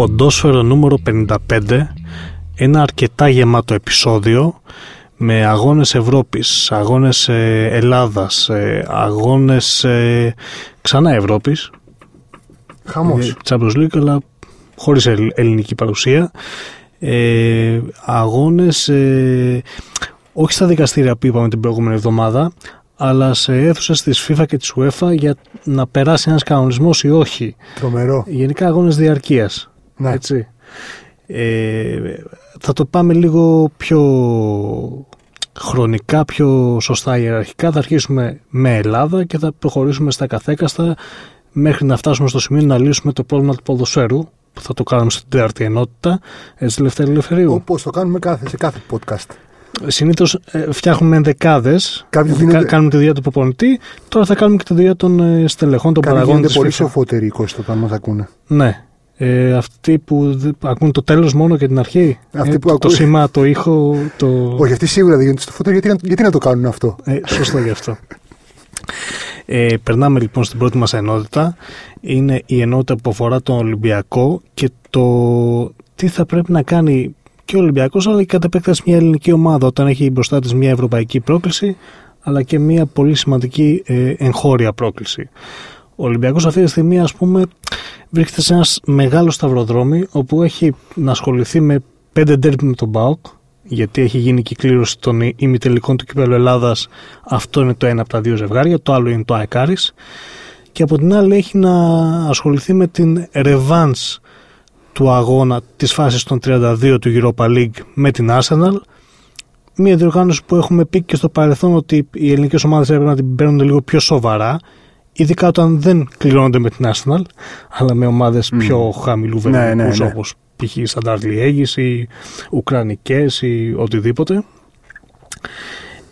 Ποντόσφαιρο νούμερο 55, ένα αρκετά γεμάτο επεισόδιο με αγώνες Ευρώπης, αγώνες ε, Ελλάδας, ε, αγώνες ε, ξανά Ευρώπης. Χαμός. Champions League, αλλά χωρίς ελληνική παρουσία. Ε, αγώνες, ε, όχι στα δικαστήρια που είπαμε την προηγούμενη εβδομάδα, αλλά σε αίθουσες της FIFA και της UEFA για να περάσει ένας κανονισμός ή όχι. Τρομερό. Γενικά αγώνες διαρκείας. Ναι. Έτσι. Ε, θα το πάμε λίγο πιο χρονικά, πιο σωστά ιεραρχικά. Θα αρχίσουμε με Ελλάδα και θα προχωρήσουμε στα καθέκαστα μέχρι να φτάσουμε στο σημείο να λύσουμε το πρόβλημα του ποδοσφαίρου που θα το κάνουμε στην τέταρτη ενότητα. Έτσι, τελευταία ελευθερίου. Όπως το κάνουμε κάθε, σε κάθε podcast. Συνήθως ε, φτιάχνουμε ενδεκάδε. Κάποιοι γίνονται, Κάνουμε τη δουλειά του προπονητή. Τώρα θα κάνουμε και τη δουλειά των ε, στελεχών, των κάποιοι παραγόντων γίνονται της πολύ FIFA. σοφότεροι Κώστα όταν μας ακούνε. Ναι. Ε, αυτοί που δ- ακούν το τέλος μόνο και την αρχή; Αυτοί Ε, που το ακούνε- σήμα, το ήχο, το... Όχι, αυτοί σίγουρα δεν γίνονται σοφότεροι. Γιατί, να- γιατί να το κάνουν αυτό; Ε, σωστό γι' αυτό. Ε, περνάμε λοιπόν στην πρώτη μας ενότητα. Είναι η ενότητα που αφορά τον Ολυμπιακό και το τι θα πρέπει να κάνει και ο Ολυμπιακός αλλά και κατ' επέκταση μια ελληνική ομάδα όταν έχει μπροστά της μια ευρωπαϊκή πρόκληση αλλά και μια πολύ σημαντική ε, εγχώρια πρόκληση. Ο Ολυμπιακός αυτή τη στιγμή ας πούμε βρίσκεται σε ένας μεγάλος σταυροδρόμι όπου έχει να ασχοληθεί με πέντε ντέρμπι με τον ΠΑΟΚ γιατί έχει γίνει και η κλήρωση των ημιτελικών του κυπέλου Ελλάδας. Αυτό είναι το ένα από τα δύο ζευγάρια το άλλο είναι το ΑΕΚΑΡΙΣ και από την άλλη έχει να ασχοληθεί με την revenge του αγώνα της φάσης των 32 του Europa League με την Arsenal. Μια διοργάνωση που έχουμε πει και στο παρελθόν ότι οι ελληνικές ομάδες έπρεπε να την παίρνουν λίγο πιο σοβαρά ειδικά όταν δεν κληρώνονται με την Arsenal αλλά με ομάδες Μμμ. πιο χαμηλού Ναι, ναι, βεληνικούς ναι. όπως π.χ. Σταντάρ Λιέγης ή Ουκρανικές ή οτιδήποτε.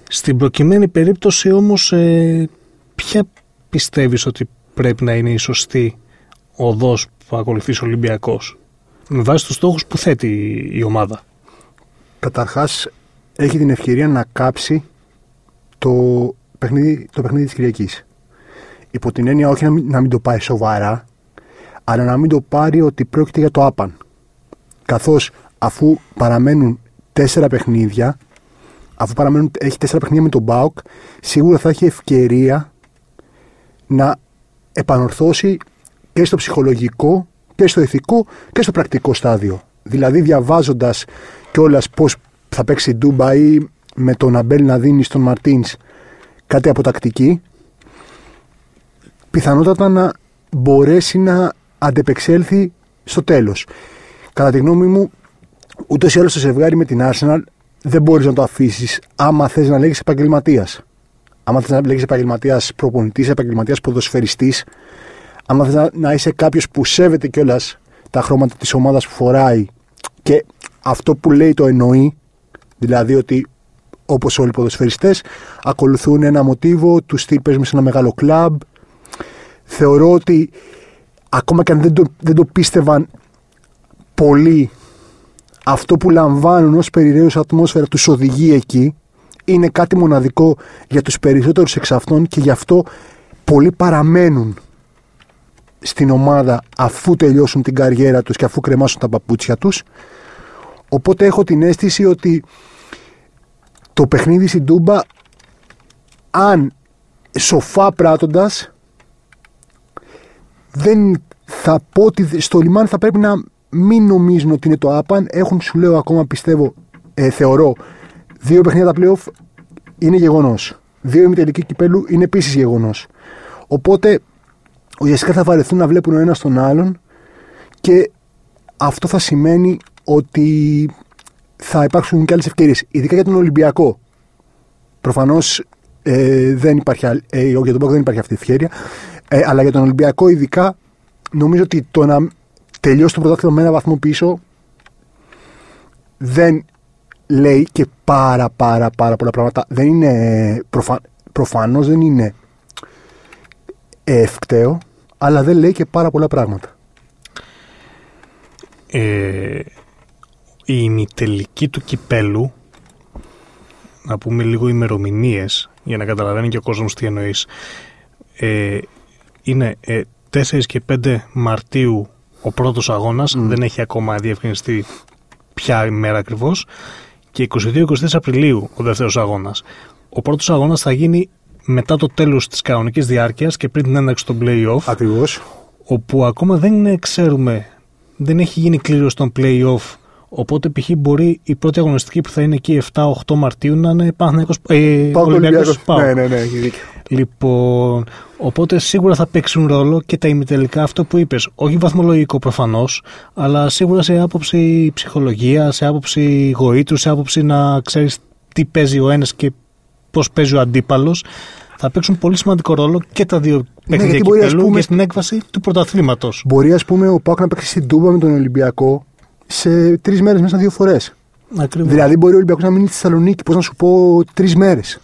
Στην προκειμένη περίπτωση όμως ε, ποια πιστεύεις ότι πρέπει να είναι η σωστή οδός που θα ακολουθήσει ο Ολυμπιακός με βάση τους στόχους που θέτει η ομάδα; Καταρχάς, έχει την ευκαιρία να κάψει το παιχνίδι, το παιχνίδι της Κυριακής. Υπό την έννοια όχι να μην, να μην το πάει σοβαρά, αλλά να μην το πάρει ότι πρόκειται για το άπαν. Καθώς αφού παραμένουν τέσσερα παιχνίδια, αφού παραμένουν, έχει τέσσερα παιχνίδια με τον Μπάουκ, σίγουρα θα έχει ευκαιρία να επανορθώσει και στο ψυχολογικό και στο ηθικό και στο πρακτικό στάδιο. Δηλαδή διαβάζοντας κιόλας πώς θα παίξει η Ντούμπα ή με τον Αμπέλ να δίνει στον Μαρτίνς κάτι από τακτική, πιθανότατα να μπορέσει να αντεπεξέλθει στο τέλος. Κατά τη γνώμη μου, ούτως ή άλλως το ζευγάρι με την Arsenal δεν μπορείς να το αφήσεις άμα θες να λέγεις επαγγελματίας. Άμα θες να λέγεις επαγγελματίας προπονητής, επαγγελματίας ποδοσφαιριστής, άμα θες να, να είσαι κάποιος που σέβεται κιόλας τα χρώματα της ομάδας που φοράει και αυτό που λέει το εννοεί, δηλαδή ότι όπως όλοι οι ποδοσφαιριστές ακολουθούν ένα μοτίβο, τους στυλ παίζουμε σε ένα μεγάλο κλαμπ. Θεωρώ ότι ακόμα και αν δεν το, δεν το πίστευαν πολλοί αυτό που λαμβάνουν ως περιραίους ατμόσφαιρα τους οδηγεί εκεί είναι κάτι μοναδικό για τους περισσότερους εξ αυτών και γι' αυτό πολλοί παραμένουν στην ομάδα αφού τελειώσουν την καριέρα τους και αφού κρεμάσουν τα παπούτσια τους. Οπότε έχω την αίσθηση ότι το παιχνίδι στην Τούμπα αν σοφά πράττοντας δεν θα πω ότι στο λιμάνι θα πρέπει να μην νομίζουν ότι είναι το άπαν. Έχουν, σου λέω ακόμα πιστεύω, ε, θεωρώ, δύο παιχνίδια τα playoff είναι γεγονός. Δύο ημιτελική κυπέλου είναι επίσης γεγονός. Οπότε ουσιαστικά θα βαρεθούν να βλέπουν ο ένας τον άλλον και αυτό θα σημαίνει ότι θα υπάρξουν και άλλες ευκαιρίες. Ειδικά για τον Ολυμπιακό. Προφανώς ε, δεν υπάρχει, άλλη- ε, για τον Πάκο δεν υπάρχει αυτή η ευκαιρία. Ε, αλλά για τον Ολυμπιακό ειδικά νομίζω ότι το να τελειώσει το πρωτάθλημα με ένα βαθμό πίσω δεν λέει και πάρα πάρα πάρα πολλά πράγματα. Δεν είναι προφα... προφανώς δεν είναι ευκταίο, αλλά δεν λέει και πάρα πολλά πράγματα. Ε, η ημιτελική του κυπέλου να πούμε λίγο ημερομηνίες για να καταλαβαίνει και ο κόσμος τι εννοείς ε, είναι ε, 4 και 5 Μαρτίου ο πρώτος αγώνας. Δεν έχει ακόμα διευκρινιστεί ποια ημέρα ακριβώς. Και 22-23 Απριλίου ο δεύτερος αγώνας. Ο πρώτος αγώνας θα γίνει μετά το τέλος της κανονικής διάρκειας και πριν την ένταξη των playoff. Ακριβώς. Όπου ακόμα δεν ξέρουμε, δεν έχει γίνει κλήρωση των playoff. Οπότε π.χ. μπορεί η πρώτη αγωνιστική που θα είναι εκεί 7-8 Μαρτίου να είναι Παναθηναϊκός ε, Πάω Ολυμπιακός ΠΑΟΚ. Ναι, ναι, ναι, έχει δίκιο. Λοιπόν, οπότε σίγουρα θα παίξουν ρόλο και τα ημιτελικά αυτό που είπες. Όχι βαθμολογικό προφανώς, αλλά σίγουρα σε άποψη ψυχολογία, σε άποψη γοήτρου, σε άποψη να ξέρεις τι παίζει ο ένας και πώς παίζει ο αντίπαλος. Θα παίξουν πολύ σημαντικό ρόλο και τα δύο παιχνίδια γιατί μπορεί, ας κυπέλου πούμε- για στην έκβαση του πρωταθλήματος. Μπορεί, ας πούμε, ο Πάκ να παίξει στην Τούμπα με τον Ολυμπιακό σε τρεις μέρες μέσα δύο φορές. Ακριβώς. Δηλαδή, μπορεί ο Ολυμπιακός να μείνει στη Θεσσαλονίκη, πώς να σου πω, τρεις μέρες.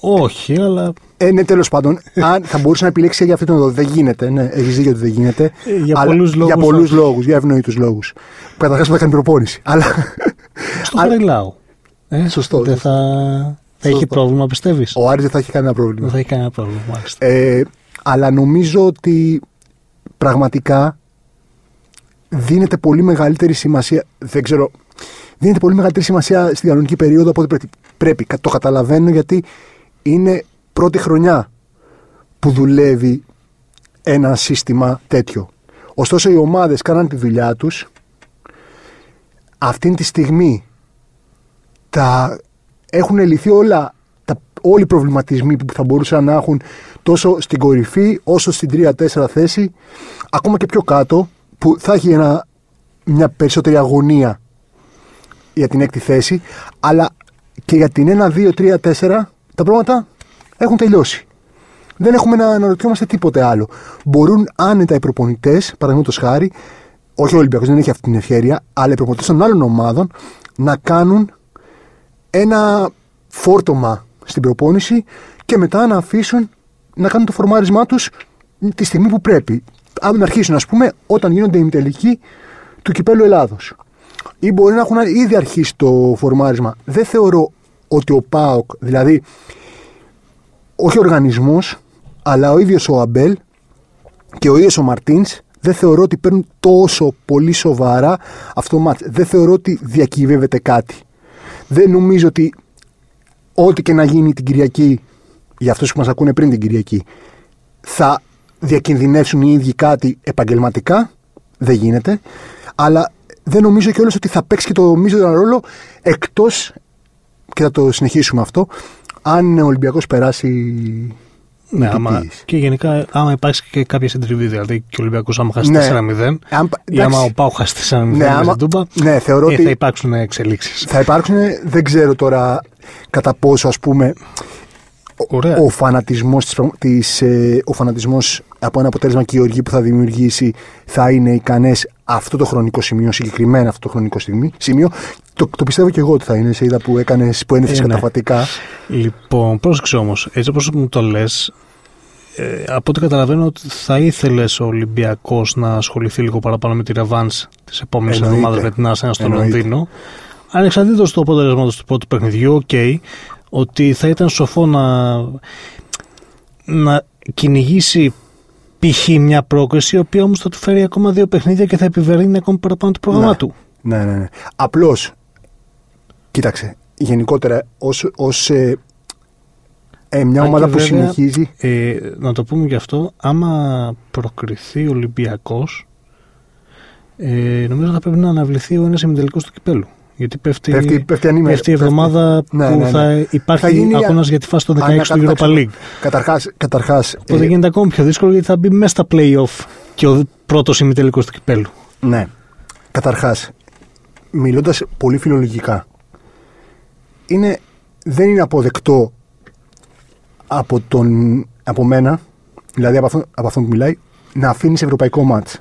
Όχι, αλλά Ε, ναι, τέλος πάντων, αν θα μπορούσε να επιλέξει για αυτόν τον εδώ. Δεν γίνεται. Ναι, έχεις δίκιο ότι δεν γίνεται. Ε, για Αλλά- πολλούς λόγους Για πολλούς όχι. λόγους, για ευνοήτου λόγους. Καταρχάς που θα κάνει προπόνηση. Αλλά. στο Αλλά- Χαριλάου. Ε, Σωστό, Δεν θα, θα έχει Σωστό. πρόβλημα, πιστεύεις; ο Άρης δεν θα έχει κανένα Δεν πρόβλημα. θα έχει κανένα πρόβλημα, μάλιστα. Ε, αλλά νομίζω ότι πραγματικά δίνεται πολύ μεγαλύτερη σημασία. Δεν ξέρω. Δίνεται πολύ μεγαλύτερη σημασία στη διαλογική περίοδο από ό,τι πρέπει. πρέπει. Κα- Το καταλαβαίνω γιατί είναι πρώτη χρονιά που δουλεύει ένα σύστημα τέτοιο. Ωστόσο οι ομάδες κάναν τη δουλειά τους αυτήν τη στιγμή τα έχουν λυθεί όλα τα, όλοι οι προβληματισμοί που θα μπορούσαν να έχουν τόσο στην κορυφή όσο στην 3-4 θέση ακόμα και πιο κάτω που θα έχει ένα, μια περισσότερη αγωνία για την έκτη θέση αλλά και για την 1-2-3-4 τα πράγματα έχουν τελειώσει. Δεν έχουμε να αναρωτιόμαστε τίποτε άλλο. Μπορούν άνετα οι προπονητές, παραδείγματος χάρη, όχι ο Ολυμπιακός δεν έχει αυτή την ευκαιρία, αλλά οι προπονητές των άλλων ομάδων να κάνουν ένα φόρτωμα στην προπόνηση και μετά να αφήσουν να κάνουν το φορμάρισμά τους τη στιγμή που πρέπει. Αν αρχίσουν, ας πούμε, όταν γίνονται οι ημιτελικοί του κυπέλου Ελλάδος. Ή μπορεί να έχουν ήδη αρχίσει το φορμάρισμα. Δεν θεωρώ ότι ο ΠΑΟΚ, δηλαδή όχι ο οργανισμός, αλλά ο ίδιος ο Αμπέλ και ο ίδιος ο Μαρτίνς δεν θεωρώ ότι παίρνουν τόσο πολύ σοβαρά αυτό το μάτς. Δεν θεωρώ ότι διακυβεύεται κάτι. Δεν νομίζω ότι ό,τι και να γίνει την Κυριακή, για αυτούς που μας ακούνε πριν την Κυριακή, θα διακινδυνεύσουν οι ίδιοι κάτι επαγγελματικά. Δεν γίνεται. Αλλά δεν νομίζω κιόλας ότι θα παίξει και το μείζοντα ρόλο εκτός, και θα το συνεχίσουμε αυτό, αν ο Ολυμπιακός περάσει Ναι, άμα, νικητής. και γενικά άμα υπάρξει και κάποια συντριβή, δηλαδή και ο Ολυμπιακός άμα χάσει Ναι. 4-0 Αν- ή άμα εντάξει. ο Πάου χάσει 4-0 Ναι, με άμα- στην Τούμπα, ναι, θεωρώ ε, ότι- θα υπάρξουν εξελίξεις. Θα υπάρξουν, δεν ξέρω τώρα κατά πόσο ας πούμε Ωραία. ο φανατισμός, της, πραγμα- της, ε, ο φανατισμός από ένα αποτέλεσμα και η οργή που θα δημιουργήσει θα είναι ικανές αυτό το χρονικό σημείο, συγκεκριμένα αυτό το χρονικό στιγμή, σημείο. Το, το πιστεύω και εγώ ότι θα είναι, σε είδα που έκανες, που ένεθες Ε, ναι. καταφατικά. Λοιπόν, πρόσεξε όμως, έτσι όπως μου το λες, ε, από ό,τι καταλαβαίνω ότι θα ήθελες ο Ολυμπιακός να ασχοληθεί λίγο παραπάνω με τη ρεβάνς τη επόμενη Εννοείται. εβδομάδα με την Άσενα στο Εννοείται. Λονδίνο. Ανεξαρτήτως του αποτελέσματος του πρώτου παιχνιδιού, οκ, ότι θα ήταν σοφό να, να κυνηγήσει π.χ. μια πρόκριση, η οποία όμως θα του φέρει ακόμα δύο παιχνίδια και θα επιβαρύνει ακόμα παραπάνω το πρόγραμμα Ναι. του. Ναι, ναι, ναι. Απλώς, κοίταξε, γενικότερα ως, ως ε, ε, μια Αν ομάδα και που βέβαια, συνεχίζει... Ε, να το πούμε γι' αυτό, άμα προκριθεί ο Ολυμπιακός, ε, νομίζω θα πρέπει να αναβληθεί ο ένας ημιτελικός του κυπέλου. Γιατί πέφτει, Πέφτει- πέφτει ανήμερα. πέφτει η εβδομάδα Ναι, που ναι, ναι. θα υπάρχει Θα γίνει αγώνας για τη φάση των 16 του Europa ανακατάξω- League. Καταρχάς, καταρχάς Οπότε ε, γίνεται ακόμη πιο δύσκολο γιατί θα μπει μέσα στα play-off και ο πρώτος ημιτελικός του κυπέλου. Ναι. Καταρχάς, μιλώντας πολύ φιλολογικά, είναι, δεν είναι αποδεκτό από, τον, από μένα, δηλαδή από αυτόν, από αυτόν που μιλάει, να αφήνεις ευρωπαϊκό μάτς.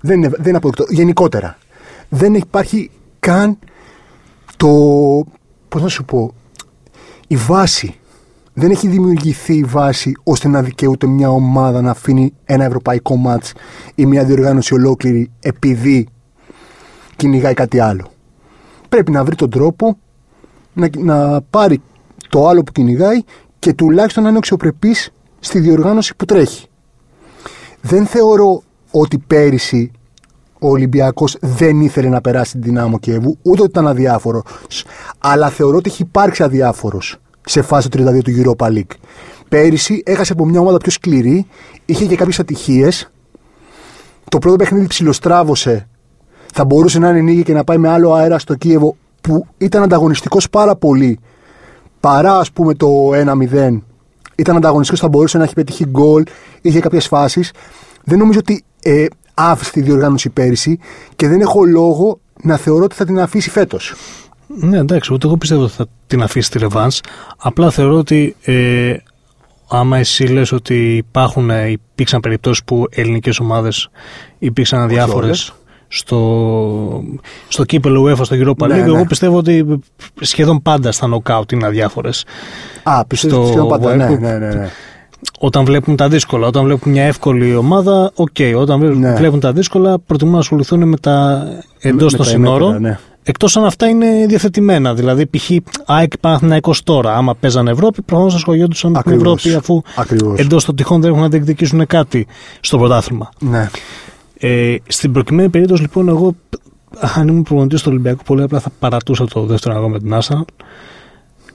Δεν είναι, δεν είναι αποδεκτό. Γενικότερα. Δεν υπάρχει καν το. Πώς να σου πω. Η βάση. Δεν έχει δημιουργηθεί η βάση ώστε να δικαιούται μια ομάδα να αφήνει ένα ευρωπαϊκό μάτς ή μια διοργάνωση ολόκληρη επειδή κυνηγάει κάτι άλλο. Πρέπει να βρει τον τρόπο να, να πάρει το άλλο που κυνηγάει και τουλάχιστον να είναι αξιοπρεπής στη διοργάνωση που τρέχει. Δεν θεωρώ ότι πέρυσι ο Ολυμπιακός δεν ήθελε να περάσει την δυνάμω Κιέβου, ούτε ότι ήταν αδιάφορος. Αλλά θεωρώ ότι έχει υπάρξει αδιάφορος σε φάση του 32 του Europa League. Πέρυσι έχασε από μια ομάδα πιο σκληρή, είχε και κάποιες ατυχίες. Το πρώτο παιχνίδι ψιλοστράβωσε. Θα μπορούσε να είναι νίκη και να πάει με άλλο αέρα στο Κίεβο που ήταν ανταγωνιστικός πάρα πολύ. Παρά ας πούμε το 1-0. Ήταν ανταγωνιστικός, θα μπορούσε να έχει πετύχει γκολ, είχε κάποιες φάσεις. Δεν νομίζω ότι ε, άφησε τη διοργάνωση πέρυσι και δεν έχω λόγο να θεωρώ ότι θα την αφήσει φέτος. Ναι, εντάξει, ούτε εγώ πιστεύω ότι θα την αφήσει τη Ρεβάνς. Απλά θεωρώ ότι ε, άμα εσύ λες ότι υπάρχουν, ε, υπήρξαν περιπτώσεις που ελληνικές ομάδες υπήρξαν αδιάφορες στο, στο κύπελο UEFA, στο Europa League, Ναι, ναι. εγώ πιστεύω ότι σχεδόν πάντα στα νοκάουτ είναι αδιάφορες. Α, πιστεύω Στο σχεδόν πάντα. Ναι, World Cup. ναι, ναι, ναι. Όταν βλέπουν τα δύσκολα, όταν βλέπουν μια εύκολη ομάδα, οκ. Όταν βλέ- Ναι. βλέπουν τα δύσκολα, προτιμούν να ασχοληθούν με τα εντός Με των τα συνόρων. εμέτρα, ναι. Εκτός αν αυτά είναι διευθετημένα. Δηλαδή, π.χ. ΑΕΚ Παναθηναϊκός τώρα, άμα παίζανε Ευρώπη, προφανώς ασχολιόντουσαν με την Ακριβώς. Ευρώπη, αφού Ακριβώς. εντός των τειχών δεν έχουν να διεκδικήσουν κάτι στο πρωτάθλημα. Ναι. Ε, στην προκειμένη περίπτωση, λοιπόν, εγώ, αν ήμουν προπονητής του Ολυμπιακού, πολύ απλά θα παρατούσα το δεύτερο αγώνα με την Arsenal.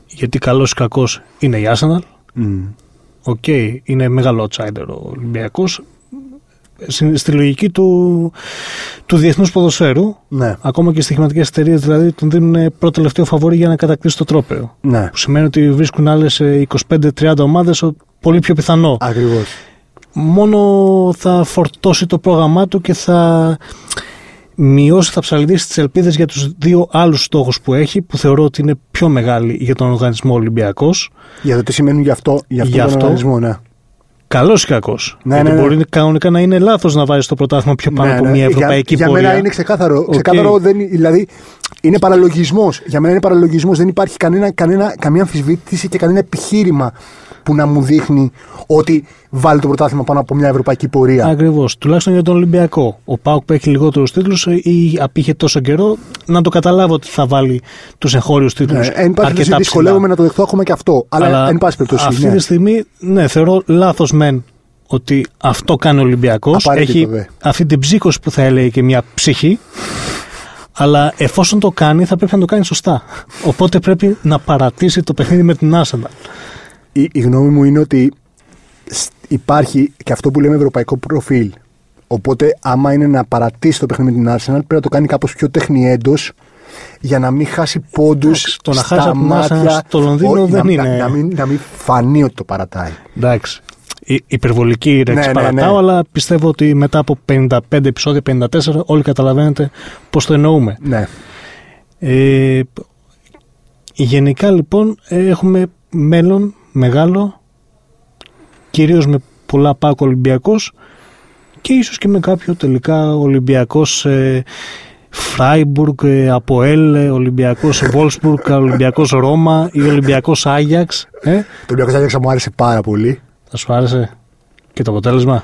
Γιατί καλός ή κακός είναι η Arsenal. Μμ. Οκ, είναι μεγάλο outsider ο Ολυμπιακός. Στη λογική του, του διεθνούς ποδοσφαίρου, Ναι. ακόμα και οι στοιχηματικές εταιρείες δηλαδή τον δίνουν πρώτο τελευταίο φαβορή για να κατακτήσει το τρόπαιο. Ναι. Που σημαίνει ότι βρίσκουν άλλες 25-30 ομάδες πολύ πιο πιθανό. Ακριβώς. Μόνο θα φορτώσει το πρόγραμμά του και θα μειώσει, θα ψαλιδίσει τις ελπίδες για τους δύο άλλους στόχους που έχει, που θεωρώ ότι είναι πιο μεγάλοι για τον οργανισμό Ολυμπιακός. Για το τι σημαίνουν γι' αυτό, για αυτό Γι' τον αυτό. οργανισμό, ναι. Καλός ή κακός. Ναι, Γιατί ναι, ναι. μπορεί κανονικά να είναι λάθος να βάζεις το πρωτάθλημα πιο πάνω Ναι, από ναι. μια ευρωπαϊκή για, πορεία. Για μένα είναι ξεκάθαρο. Οκ. ξεκάθαρο δεν, δηλαδή, είναι παραλογισμός. Για μένα είναι παραλογισμός. Δεν υπάρχει κανένα, κανένα, καμία αμφισβήτηση και κανένα επιχείρημα που να μου δείχνει ότι βάλει το πρωτάθλημα πάνω από μια ευρωπαϊκή πορεία. Ακριβώς. Τουλάχιστον για τον Ολυμπιακό. Ο Πάουκ που έχει λιγότερους τίτλους ή απήχε τόσο καιρό, να το καταλάβω ότι θα βάλει τους εγχώριου τίτλους. Ναι, εν πάση περιπτώσει, δυσκολεύομαι να το δεχτώ ακόμα και αυτό. Αλλά, εν πάση περιπτώσει. Αυτή ναι. τη στιγμή, ναι, θεωρώ λάθος μεν ότι αυτό κάνει ο Ολυμπιακός. Απαραίτητο, Έχει δε. αυτή την ψύχωση που θα έλεγε και μια ψυχή. Αλλά εφόσον το κάνει, θα πρέπει να το κάνει σωστά. Οπότε πρέπει να παρατήσει το παιχνίδι με την Arsenal. Η, η γνώμη μου είναι ότι σ- υπάρχει και αυτό που λέμε ευρωπαϊκό προφίλ. Οπότε, άμα είναι να παρατήσει το παιχνίδι με την Arsenal, πρέπει να το κάνει κάπως πιο τεχνιέντο για να μην χάσει πόντους. Εντάξει, το να χάσει από την Arsenal στο Λονδίνο δεν να, είναι- Να, να μην, να μην φανεί ότι το παρατάει. Εντάξει. Η- Υπερβολική ρέξη Ναι, ναι, παρατάω, ναι. αλλά πιστεύω ότι μετά από 55 επεισόδια, 54, όλοι καταλαβαίνετε πώς το εννοούμε. Ναι. Ε, γενικά λοιπόν ε, έχουμε μέλλον μεγάλο, κυρίως με πολλά πάκο Ολυμπιακός και ίσως και με κάποιο τελικά Ολυμπιακός ε, Φράιμπουργκ, ε, Αποέλ, ε, Ολυμπιακός Βόλσμπουργκ, Ολυμπιακός Ρώμα ή Ολυμπιακός Άγιαξ. Ε, Το Ολυμπιακός Άγιαξα μου άρεσε πάρα πολύ. Θα σου άρεσε και το αποτέλεσμα;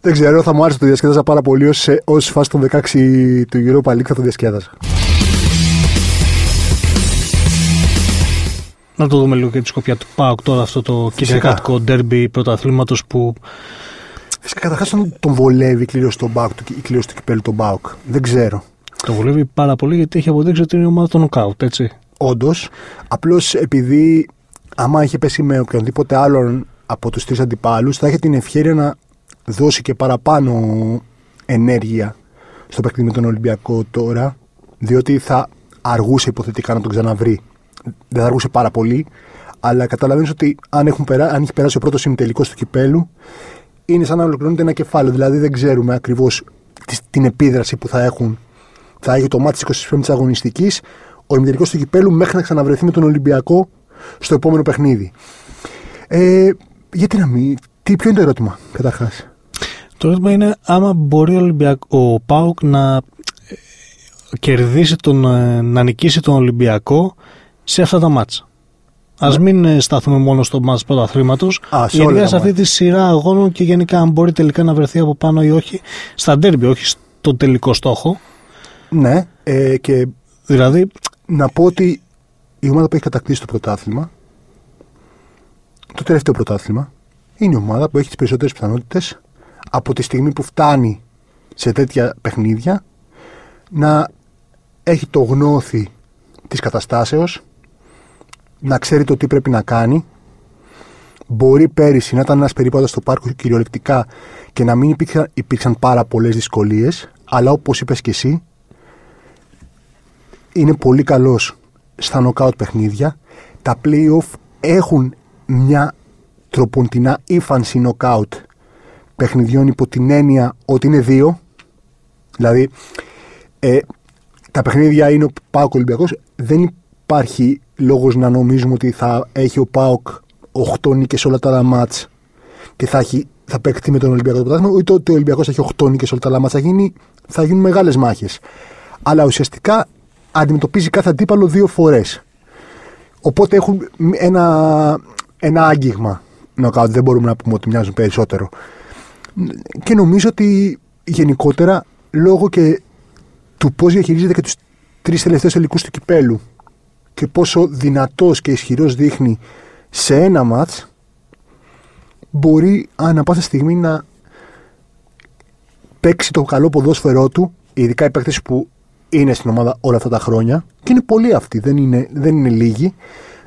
Δεν ξέρω, θα μου άρεσε το διασκέδασα πάρα πολύ ως φάση των 16 του Europa League θα το διασκέδασα. Να το δούμε λίγο και τη σκοπιά του ΠΑΟΚ τώρα αυτό το κυριακάτικο ντέρμπι πρωταθλήματος που Φυσικά καταρχάς τον, τον βολεύει η κλήρωση του Μπάουκ, η κλήρωση του κυπέλου του Μπάουκ. Δεν ξέρω. το βολεύει πάρα πολύ γιατί έχει αποδείξει ότι είναι η ομάδα των νοκάουτ, έτσι. Όντως, απλώς επειδή άμα είχε πέσει με οποιονδήποτε άλλον από τους τρεις αντιπάλους, θα είχε την ευκαιρία να δώσει και παραπάνω ενέργεια στο παιχνίδι με τον Ολυμπιακό τώρα, διότι θα αργούσε υποθετικά να τον ξαναβρει. Δεν θα αργούσε πάρα πολύ, αλλά καταλαβαίνεις ότι αν, έχουν περά... αν έχει περάσει ο πρώτος ημιτελικό του κυπέλου, είναι σαν να ολοκληρώνεται ένα κεφάλαιο. Δηλαδή δεν ξέρουμε ακριβώς την επίδραση που θα έχουν. Θα έχει το μάτι της 25η αγωνιστικής, ο ημιτελικό του κυπέλου μέχρι να ξαναβρεθεί με τον Ολυμπιακό στο επόμενο παιχνίδι. Ε, γιατί να μην. Τι, ποιο είναι το ερώτημα, καταρχάς; Το ερώτημα είναι άμα μπορεί ο, Ολυμπιακ- ο ΠΑΟΚ να ε, κερδίσει τον, ε, να νικήσει τον Ολυμπιακό σε αυτά τα μάτσα. Α μην ε, σταθούμε μόνο στο μάτς πρωταθλήματο. Ναι. Α, σε όλα Γενικά τα σε αυτή μάτς. τη σειρά αγώνων και γενικά αν μπορεί τελικά να βρεθεί από πάνω ή όχι στα ντέρμπι, όχι στον τελικό στόχο. Ναι, ε, και Δηλαδή, να πω ότι η ομάδα που έχει κατακτήσει το πρωτάθλημα, το τελευταίο πρωτάθλημα, είναι η ομάδα που έχει τις περισσότερες πιθανότητες από τη στιγμή που φτάνει σε τέτοια παιχνίδια να έχει το γνώθι της καταστάσεως, να ξέρει το τι πρέπει να κάνει. Μπορεί πέρυσι να ήταν ένας περίπατος στο πάρκο κυριολεκτικά και να μην υπήρξαν, υπήρξαν πάρα πολλές δυσκολίες, αλλά όπως είπες και εσύ, είναι πολύ καλός στα knockout παιχνίδια. Τα play-off έχουν μια τροποντινά ύφανση knockout παιχνιδιών υπό την έννοια ότι είναι δύο. Δηλαδή, ε, τα παιχνίδια είναι ο Πάοκ Ολυμπιακός. Δεν υπάρχει λόγος να νομίζουμε ότι θα έχει ο Πάοκ 8 νίκες όλα τα άλλα μάτς και θα, έχει, θα παίξει με τον Ολυμπιακό το πρωτάθλημα, ούτε ότι ο Ολυμπιακός έχει 8 νίκες όλα τα άλλα μάτς. Θα, γίνει, θα γίνουν μεγάλες μάχες. Αλλά ουσιαστικά αντιμετωπίζει κάθε αντίπαλο δύο φορές. Οπότε έχουν ένα, ένα άγγιγμα νοκάουτ. Δεν μπορούμε να πούμε ότι μοιάζουν περισσότερο. Και νομίζω ότι γενικότερα λόγω και του πώς διαχειρίζεται και τους τρεις τελευταίους τελικούς του κυπέλου και πόσο δυνατός και ισχυρός δείχνει σε ένα μάτς μπορεί ανά πάσα στιγμή να παίξει το καλό ποδόσφαιρό του ειδικά οι παίκτες που είναι στην ομάδα όλα αυτά τα χρόνια και είναι πολλοί αυτοί, δεν είναι, δεν είναι λίγοι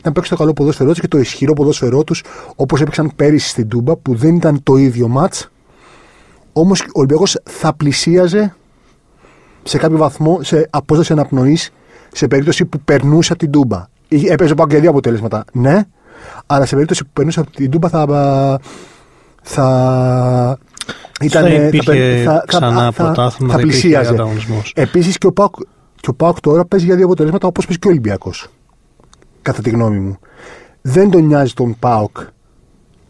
να παίξει το καλό ποδόσφαιρό τους και το ισχυρό ποδόσφαιρό τους όπως έπαιξαν πέρυσι στην Τούμπα που δεν ήταν το ίδιο ματ. Όμως ο Ολυμπιακός θα πλησίαζε σε κάποιο βαθμό σε απόσταση αναπνοής σε περίπτωση που περνούσε από την Τούμπα. Έπαιζε πάω και δύο αποτελέσματα. Ναι, αλλά σε περίπτωση που περνούσε από την Τούμπα θα. θα ήταν, θα υπήρχε θα, ξανά θα, πρωτάθλημα, θα, πλησίαζε. Επίσης και ο Πάουκ και ο Πάουκ τώρα παίζει για δύο αποτελέσματα όπως παίζει και ο Ολυμπιακός. Κατά τη γνώμη μου. Δεν τον νοιάζει τον Πάουκ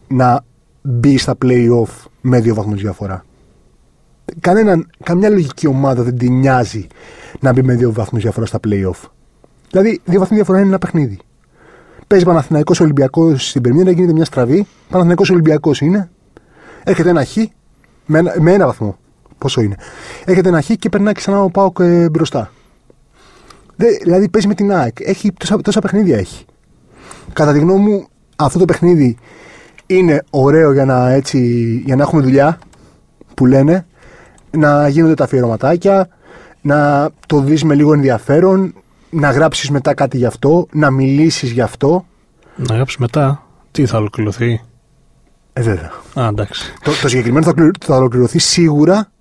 να μπει στα playoff με δύο βαθμούς διαφορά. Κανένα, καμιά λογική ομάδα δεν την νοιάζει να μπει με δύο βαθμούς διαφορά στα playoff. Δηλαδή, δύο βαθμοί διαφορά είναι ένα παιχνίδι. Παίζει Παναθηναϊκός Ολυμπιακός στην Περμίδα, γίνεται μια στραβή. Παναθηναϊκός Ολυμπιακός είναι. Έρχεται ένα χ με ένα, με ένα βαθμό. Πόσο είναι. Έρχεται ένα χ και περνάει ξανά ο Πάοκ ε, μπροστά. Δε, δηλαδή παίζει με την ΑΕΚ. Έχει, τόσα, τόσα παιχνίδια έχει. Κατά τη γνώμη μου, αυτό το παιχνίδι είναι ωραίο για να, έτσι, για να έχουμε δουλειά που λένε, να γίνονται τα αφιερωματάκια, να το δεις με λίγο ενδιαφέρον, να γράψεις μετά κάτι γι' αυτό, να μιλήσεις γι' αυτό. Να γράψεις μετά. Τι θα ολοκληρωθεί; Ε, βέβαια. Α, εντάξει. Το, το συγκεκριμένο θα, θα ολοκληρωθεί σίγουρα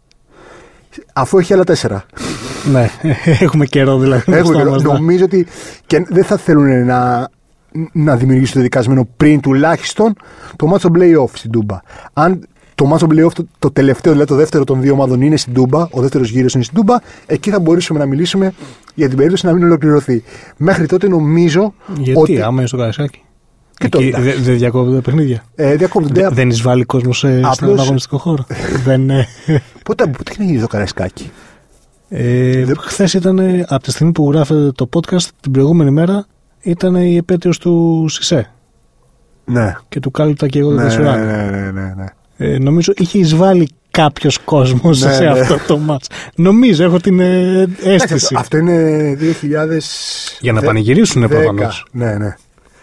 αφού έχει άλλα τέσσερα. ναι, έχουμε καιρό δηλαδή. Έχουμε καιρό. Ναι. Νομίζω ότι και δεν θα θέλουν να, να δημιουργήσουν το δικασμένο πριν τουλάχιστον το μάτσο playoff στην Τούμπα. Αν το μάτσο playoff το, το τελευταίο, δηλαδή το δεύτερο των δύο ομάδων είναι στην Τούμπα, ο δεύτερος γύρος είναι στην Τούμπα, εκεί θα μπορούσαμε να μιλήσουμε για την περίπτωση να μην ολοκληρωθεί. Μέχρι τότε νομίζω. Γιατί, ότι... άμα είναι στο Καρασάκι. Και δεν δε διακόπτουν τα παιχνίδια. Ε, διακόπτονται. Δεν εισβάλλει κόσμος σε, Απλώς... στον αγωνιστικό χώρο. δεν, ε... πότε, πότε έχει γίνει το Καραϊσκάκι; Ε, Χθες ήταν, από τη στιγμή που γράφετε το podcast, την προηγούμενη μέρα, ήταν η επέτειος του Σισε. Ναι. Και του κάλυπτα και εγώ ναι, δεν ναι, ναι, ναι, ναι, ναι. Ε, νομίζω είχε εισβάλει κάποιος κόσμος ναι, σε ναι. αυτό το μάτς. Νομίζω, έχω την ε, αίσθηση. Αυτό είναι 2000. Για να πανηγυρίσουν προφανώς. Ναι, ναι.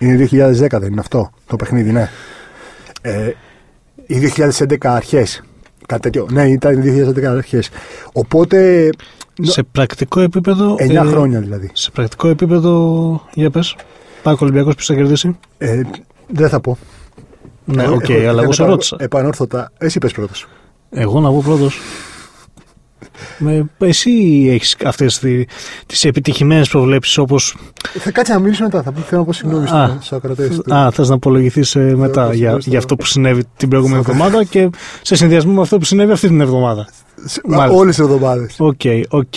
Είναι 2010 δεν είναι αυτό το παιχνίδι, ναι. Ε, ή 2011 αρχές. Κάτι τέτοιο. Ναι, ήταν 2011 αρχές. Οπότε. Σε πρακτικό επίπεδο. 9 ε, χρόνια δηλαδή. Σε πρακτικό επίπεδο. Για πες. ΠΑΟΚ-Ολυμπιακός ποιος θα κερδίσει; Ε, δεν θα πω. Ναι, ok, okay, αλλά εγώ σε ρώτησα. Επανόρθωτα. Εσύ πες πρώτος. Εγώ να πω πρώτος. Με, εσύ έχεις αυτές τι τις επιτυχημένες προβλέψεις όπω. Θα κάτσει να μιλήσω μετά. Θα θέλω να πω συγγνώμη στους ακροατές. Α, θες να απολογηθείς ε, μετά για, για αυτό που συνέβη την προηγούμενη εβδομάδα και σε συνδυασμό με αυτό που συνέβη αυτή την εβδομάδα. Όλες τις εβδομάδες. Ok, ok.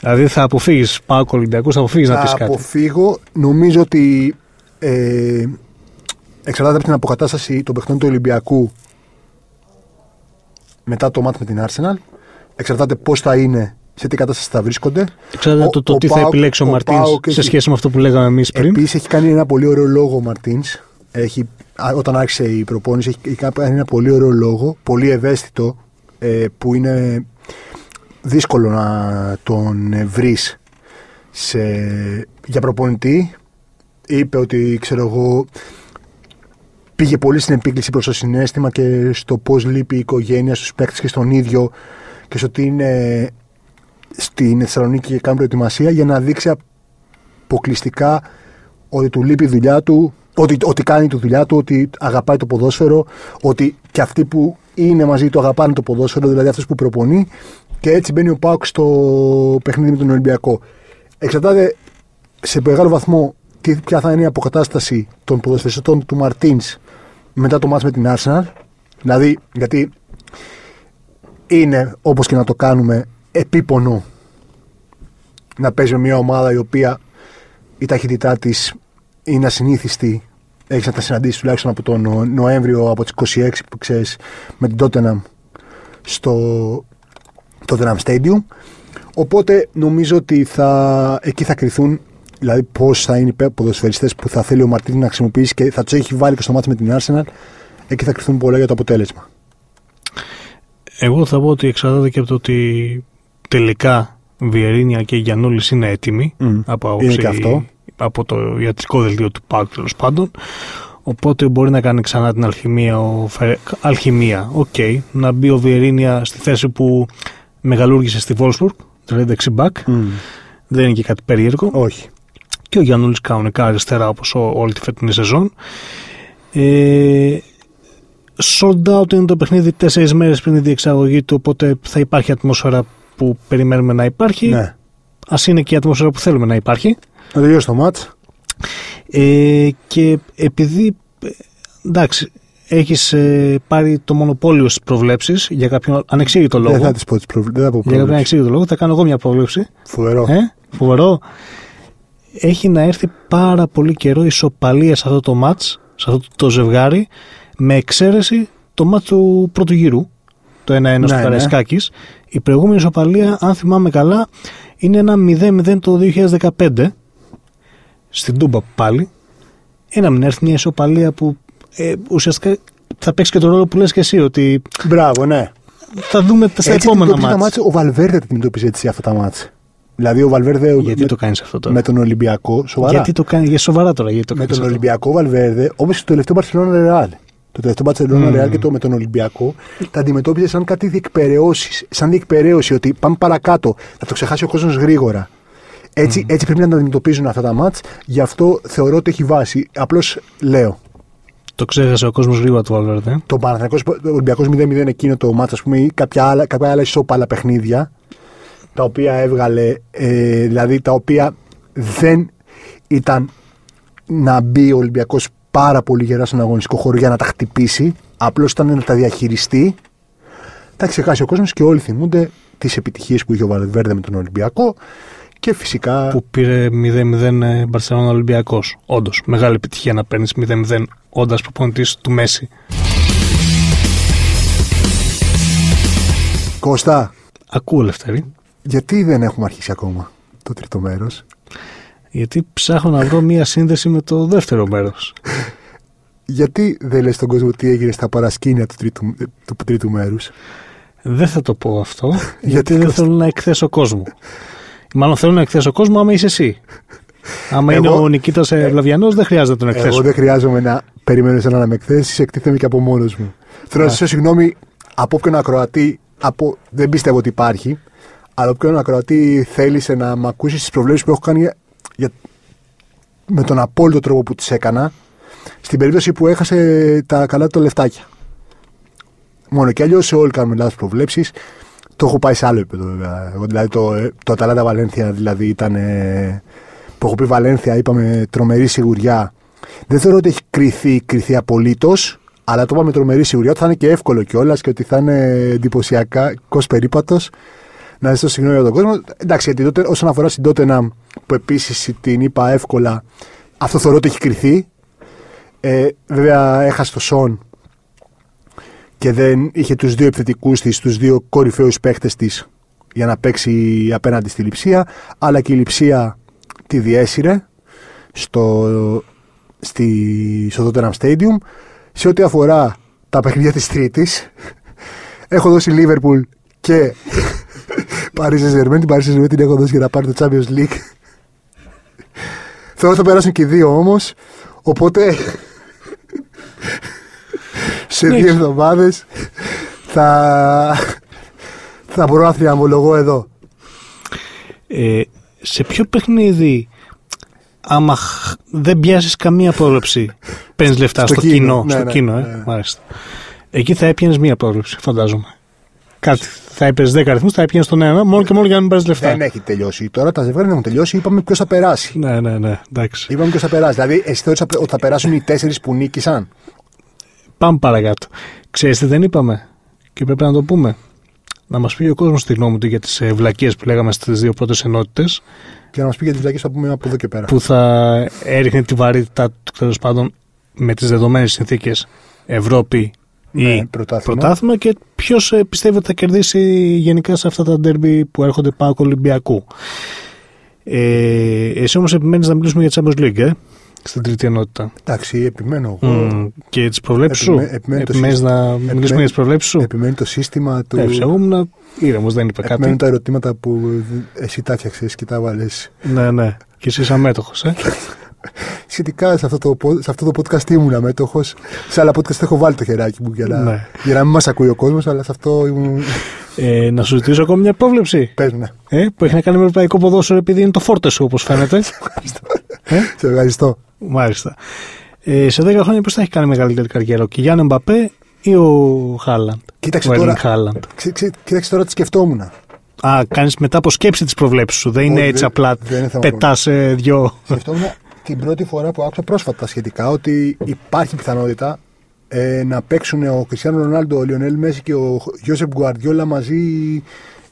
Δηλαδή θα αποφύγεις ΠΑΟΚ-Ολυμπιακού, θα αποφύγεις να πεις κάτι. Θα αποφύγω. Νομίζω ότι ε, εξαρτάται από την αποκατάσταση των παικτών του Ολυμπιακού μετά το ματς με την Arsenal εξαρτάται πώς θα είναι, σε τι κατάσταση θα βρίσκονται. Εξαρτάται το, το τι θα επιλέξει ο, ο Μαρτίνς σε σχέση με αυτό που λέγαμε εμείς πριν. Επίσης έχει κάνει ένα πολύ ωραίο λόγο ο Μαρτίνς. Όταν άρχισε η προπόνηση, έχει κάνει ένα πολύ ωραίο λόγο, πολύ ευαίσθητο, ε, που είναι δύσκολο να τον βρεις για προπονητή. Είπε ότι, ξέρω εγώ, πήγε πολύ στην επίκληση προς το συνέστημα και στο πώς λείπει η οικογένεια στους παίκτες και στον ίδιο και στο ότι είναι στην Θεσσαλονίκη και κάνει προετοιμασία για να δείξει αποκλειστικά ότι του λείπει η δουλειά του, ότι, ότι κάνει τη δουλειά του, ότι αγαπάει το ποδόσφαιρο, ότι και αυτοί που είναι μαζί του αγαπάνε το ποδόσφαιρο, δηλαδή αυτός που προπονεί. Και έτσι μπαίνει ο Πάουκ στο παιχνίδι με τον Ολυμπιακό. Εξαρτάται σε μεγάλο βαθμό τι, ποια θα είναι η αποκατάσταση των ποδοσφαιριστών του Μαρτίνς μετά το μάτς με την Arsenal. Δηλαδή, γιατί είναι όπως και να το κάνουμε επίπονο να παίζει μια ομάδα η οποία η ταχύτητά της είναι ασυνήθιστη. Έχεις να τα συναντήσεις τουλάχιστον από τον Νοέμβριο, από τις 26 που ξέρεις με την Tottenham στο Tottenham Stadium. Οπότε νομίζω ότι θα, εκεί θα κρυθούν δηλαδή πώς θα είναι οι ποδοσφαιριστές που θα θέλει ο Μαρτίνη να χρησιμοποιήσει και θα τους έχει βάλει και στο μάτι με την Arsenal. Εκεί θα κρυθούν πολλά για το αποτέλεσμα. Εγώ θα πω ότι εξαρτάται και από το ότι τελικά Βιερίνια και Γιαννούλης είναι έτοιμοι από, άποψη, από το ιατρικό δελτίο του ΠΑΟΚ τέλος πάντων. Οπότε μπορεί να κάνει ξανά την αλχημεία. Ο Φε... Αλχημεία, ok. Okay. Να μπει ο Βιεϊρίνια στη θέση που μεγαλούργησε στη Βόλφσμπουργκ, δηλαδή δεξί μπακ. Mm. Δεν είναι και κάτι περίεργο. Όχι. Και ο Γιαννούλης κανονικά αριστερά όπως όλη τη φετινή σεζόν. Ε, sold out είναι το παιχνίδι τέσσερις μέρες πριν τη διεξαγωγή του, οπότε θα υπάρχει ατμόσφαιρα που περιμένουμε να υπάρχει. Ναι. Α είναι και η ατμόσφαιρα που θέλουμε να υπάρχει. Να τελειώσει το μάτ. Ε, και επειδή εντάξει, έχεις ε, πάρει το μονοπόλιο στις προβλέψεις για κάποιον ανεξήγητο λόγο. Δεν θα τι πω τις προβλέψει. Για κάποιον ανεξήγητο λόγο θα κάνω εγώ μια πρόβλεψη. Φοβερό. Ε, φοβερό. Έχει να έρθει πάρα πολύ καιρό ισοπαλία σε αυτό το μάτ, σε αυτό το ζευγάρι, με εξαίρεση το μάτ του πρώτου γύρου, το 1-1 ναι, του Καραϊσκάκης. Ναι. Η προηγούμενη ισοπαλία, αν θυμάμαι καλά, είναι ένα 0-0 το 2015 στην Τούμπα πάλι. Ένα μην έρθει μια ισοπαλία που ε, ουσιαστικά θα παίξει και τον ρόλο που λες και εσύ ότι. Μπράβο, ναι. Θα δούμε στα έτσι επόμενα μάτια. μάτς. Ο Βαλβέρδε τα αντιμετωπίζει έτσι αυτά τα μάτια. Δηλαδή ο Βαλβέρδε. Γιατί με, το κάνεις αυτό τώρα; Με τον Ολυμπιακό. Σοβαρά. Γιατί το κάνεις, για σοβαρά τώρα. Γιατί το με τον αυτό; Ολυμπιακό Βαλβέρδε, όπως το τελευταίο Μπαρσελόνα Ρεάλ. Το τελευταίο Μπαρσελόνα Ρεάλ και το με τον Ολυμπιακό τα αντιμετώπιζε σαν κάτι διεκπαιρεώσει. Σαν διεκπαιρέωση ότι πάμε παρακάτω. Θα το ξεχάσει ο κόσμος γρήγορα. Έτσι, έτσι πρέπει να τα αντιμετωπίζουν αυτά τα μάτς. Γι' αυτό θεωρώ ότι έχει βάση. Απλώς λέω. Το ξέχασε ο κόσμος γρήγορα του Βαλβέρδε. Το Παναθηναϊκός Ολυμπιακός 0-0 εκείνο το μάτς, ας πούμε, ή κάποια άλλα, κάποια άλλα ισόπαλα παιχνίδια τα οποία έβγαλε, ε, δηλαδή τα οποία δεν ήταν να μπει ο Ολυμπιακός πάρα πολύ γερά στον αγωνιστικό χώρο για να τα χτυπήσει. Απλώς ήταν να τα διαχειριστεί. Τα ξεχάσει ο κόσμος και όλοι θυμούνται τις επιτυχίες που είχε ο Βαλβέρδε με τον Ολυμπιακό. Και φυσικά. Που πήρε 0-0 Μπαρσελόνα Ολυμπιακός. Όντως, μεγάλη επιτυχία να παίρνεις 0-0 όντας προπονητής του Μέση. Κώστα. Ακούω, Λευτέρη. Γιατί δεν έχουμε αρχίσει ακόμα το τρίτο μέρος; Γιατί ψάχνω να βρω μία σύνδεση με το δεύτερο μέρος. Γιατί δεν λες στον κόσμο τι έγινε στα παρασκήνια του τρίτου, του τρίτου μέρους; Δεν θα το πω αυτό, γιατί, γιατί δεν θέλω να εκθέσω κόσμο. Μάλλον θέλω να εκθέσω κόσμο άμα είσαι εσύ. Άμα εγώ, είναι ο Νικήτας ε, Βλαβιανός, δεν χρειάζεται να τον εκθέσω. Εγώ δεν χρειάζομαι να περιμένω εσένα να με εκθέσεις, εκτίθεμαι και από μόνος μου. Θέλω να σα συγγνώμη από όποιον ακροατή, από, δεν πιστεύω ότι υπάρχει, αλλά όποιον ακροατή θέλησε να με ακούσει τι προβλέψεις που έχω κάνει για, με τον απόλυτο τρόπο που τις έκανα, στην περίπτωση που έχασε τα καλά του λεφτάκια. Μόνο και αλλιώς όλοι κάνουμε λάθο προβλέψει. Το έχω πάει σε άλλο επίπεδο βέβαια. Εγώ, δηλαδή το, το Αταλάντα Βαλένθια δηλαδή ήταν. Ε, που έχω πει Βαλένθια, είπαμε τρομερή σιγουριά. Δεν θεωρώ ότι έχει κρυθεί, κρυθεί απολύτως, αλλά το είπαμε τρομερή σιγουριά ότι θα είναι και εύκολο κιόλας και ότι θα είναι εντυπωσιακά περίπατος. Να ζητήσω συγγνώμη για τον κόσμο. Εντάξει, γιατί τότε, όσον αφορά στην Τότενα που επίσης την είπα εύκολα, αυτό θεωρώ ότι έχει κρυθεί. Ε, βέβαια, έχασε το Σον και δεν είχε τους δύο επιθετικούς της, τους δύο κορυφαίους παίχτες της για να παίξει απέναντι στη Λιψία, αλλά και η Λιψία τη διέσυρε στο, στη, στο Tottenham Stadium. Σε ό,τι αφορά τα παιχνίδια της Τρίτης, έχω δώσει Liverpool και Paris Saint-Germain. Την Paris Saint-Germain την έχω δώσει για να πάρει το Champions League. Θέλω να θα περάσουν και οι δύο όμως, οπότε σε δύο εβδομάδες θα, Θα μπορώ να θριαμβολογώ εδώ. Ε, σε ποιο παιχνίδι, άμα χ- δεν πιάσεις καμία πρόβλεψη, παίρνεις λεφτά Στο στο, κοινό, κοινό. ναι, στο ναι, κοινό, ε. ναι. Μάλιστα. Εκεί θα έπιανες μία πρόβλεψη, φαντάζομαι. Κάτι. Θα έπαιρνε 10 αριθμούς, θα έπιανε τον ένα, μόνο και μόνο για να μην πάρεις λεφτά. Δεν έχει τελειώσει. Τώρα τα ζευγάρια δεν έχουν τελειώσει. Είπαμε ποιος θα περάσει. Ναι, ναι, ναι. Εντάξει. Είπαμε ποιος θα περάσει. Δηλαδή, εσύ θεώρησες ότι θα περάσουν οι τέσσερις που νίκησαν. Πάμε παρακάτω. Ξέρεις τι δεν είπαμε και πρέπει να το πούμε. Να μας πει ο κόσμος τη γνώμη του για τις ε, βλακίες που λέγαμε στις δύο πρώτες ενότητες Και να μας πει για τις βλακίες που θα πούμε από εδώ και πέρα. που θα έριχνε τη βαρύτητα του τέλος πάντων με τις δεδομένες συνθήκες Ευρώπη Ναι, ή πρωτάθλημα. πρωτάθλημα και ποιος πιστεύει ότι θα κερδίσει γενικά σε αυτά τα ντέρμπι που έρχονται πάνω από Ολυμπιακού. Ε, εσύ όμως επιμένεις να μιλήσουμε για Champions League, ε, στην τρίτη ενότητα. Εντάξει, επιμένω εγώ. Μμ, και τις προβλέψεις σου; Επιμέ- επιμένει το Επιμένεις σύστημα. να Επιμένει- μιλήσουμε για τις προβλέψεις σου; Επιμένει το σύστημα του. Ε, εγώ ήμουν ήρεμο, δεν είπα κάτι. Επιμένουν τα ερωτήματα που εσύ τα φτιάξε και τα βάλες. Ναι, ναι. Και εσύ είσαι αμέτωχο, ε; Σχετικά σε αυτό, το, πο- σε αυτό το podcast ήμουν αμέτωχο. Σε άλλα podcast έχω βάλει το χεράκι μου για να, Ναι. για να μην μας ακούει ο κόσμος, αλλά σε αυτό ήμουν. ε. Να σου ζητήσω ακόμη μια πρόβλεψη. Πες ναι. Ε, που έχει να κάνει με ευρωπαϊκό ποδόσφαιρο επειδή είναι το φόρτε σου, όπως φαίνεται. ε, Σε ευχαριστώ. μάλιστα. Ε, σε 10 χρόνια ποιο θα έχει κάνει μεγαλύτερη καριέρα, ο Κιγιάννη Μπαπέ ή ο Χάλαντ. Κοίταξε ο τώρα. Erling Haaland; Ξέ, ξέ, κοίταξε τώρα τι σκεφτόμουν. Α, κάνεις μετά από σκέψη τις προβλέψεις σου. Δεν είναι Όχι, έτσι δεν- απλά δεν είναι θέμα πετάς ε, δυο. Σκεφτόμουν την πρώτη φορά που άκουσα πρόσφατα σχετικά ότι υπάρχει πιθανότητα ε, να παίξουν ο Κριστιανό Ρονάλντο, ο Λιονέλ Μέση και ο Γιώσεπ Γκουαρδιόλα μαζί,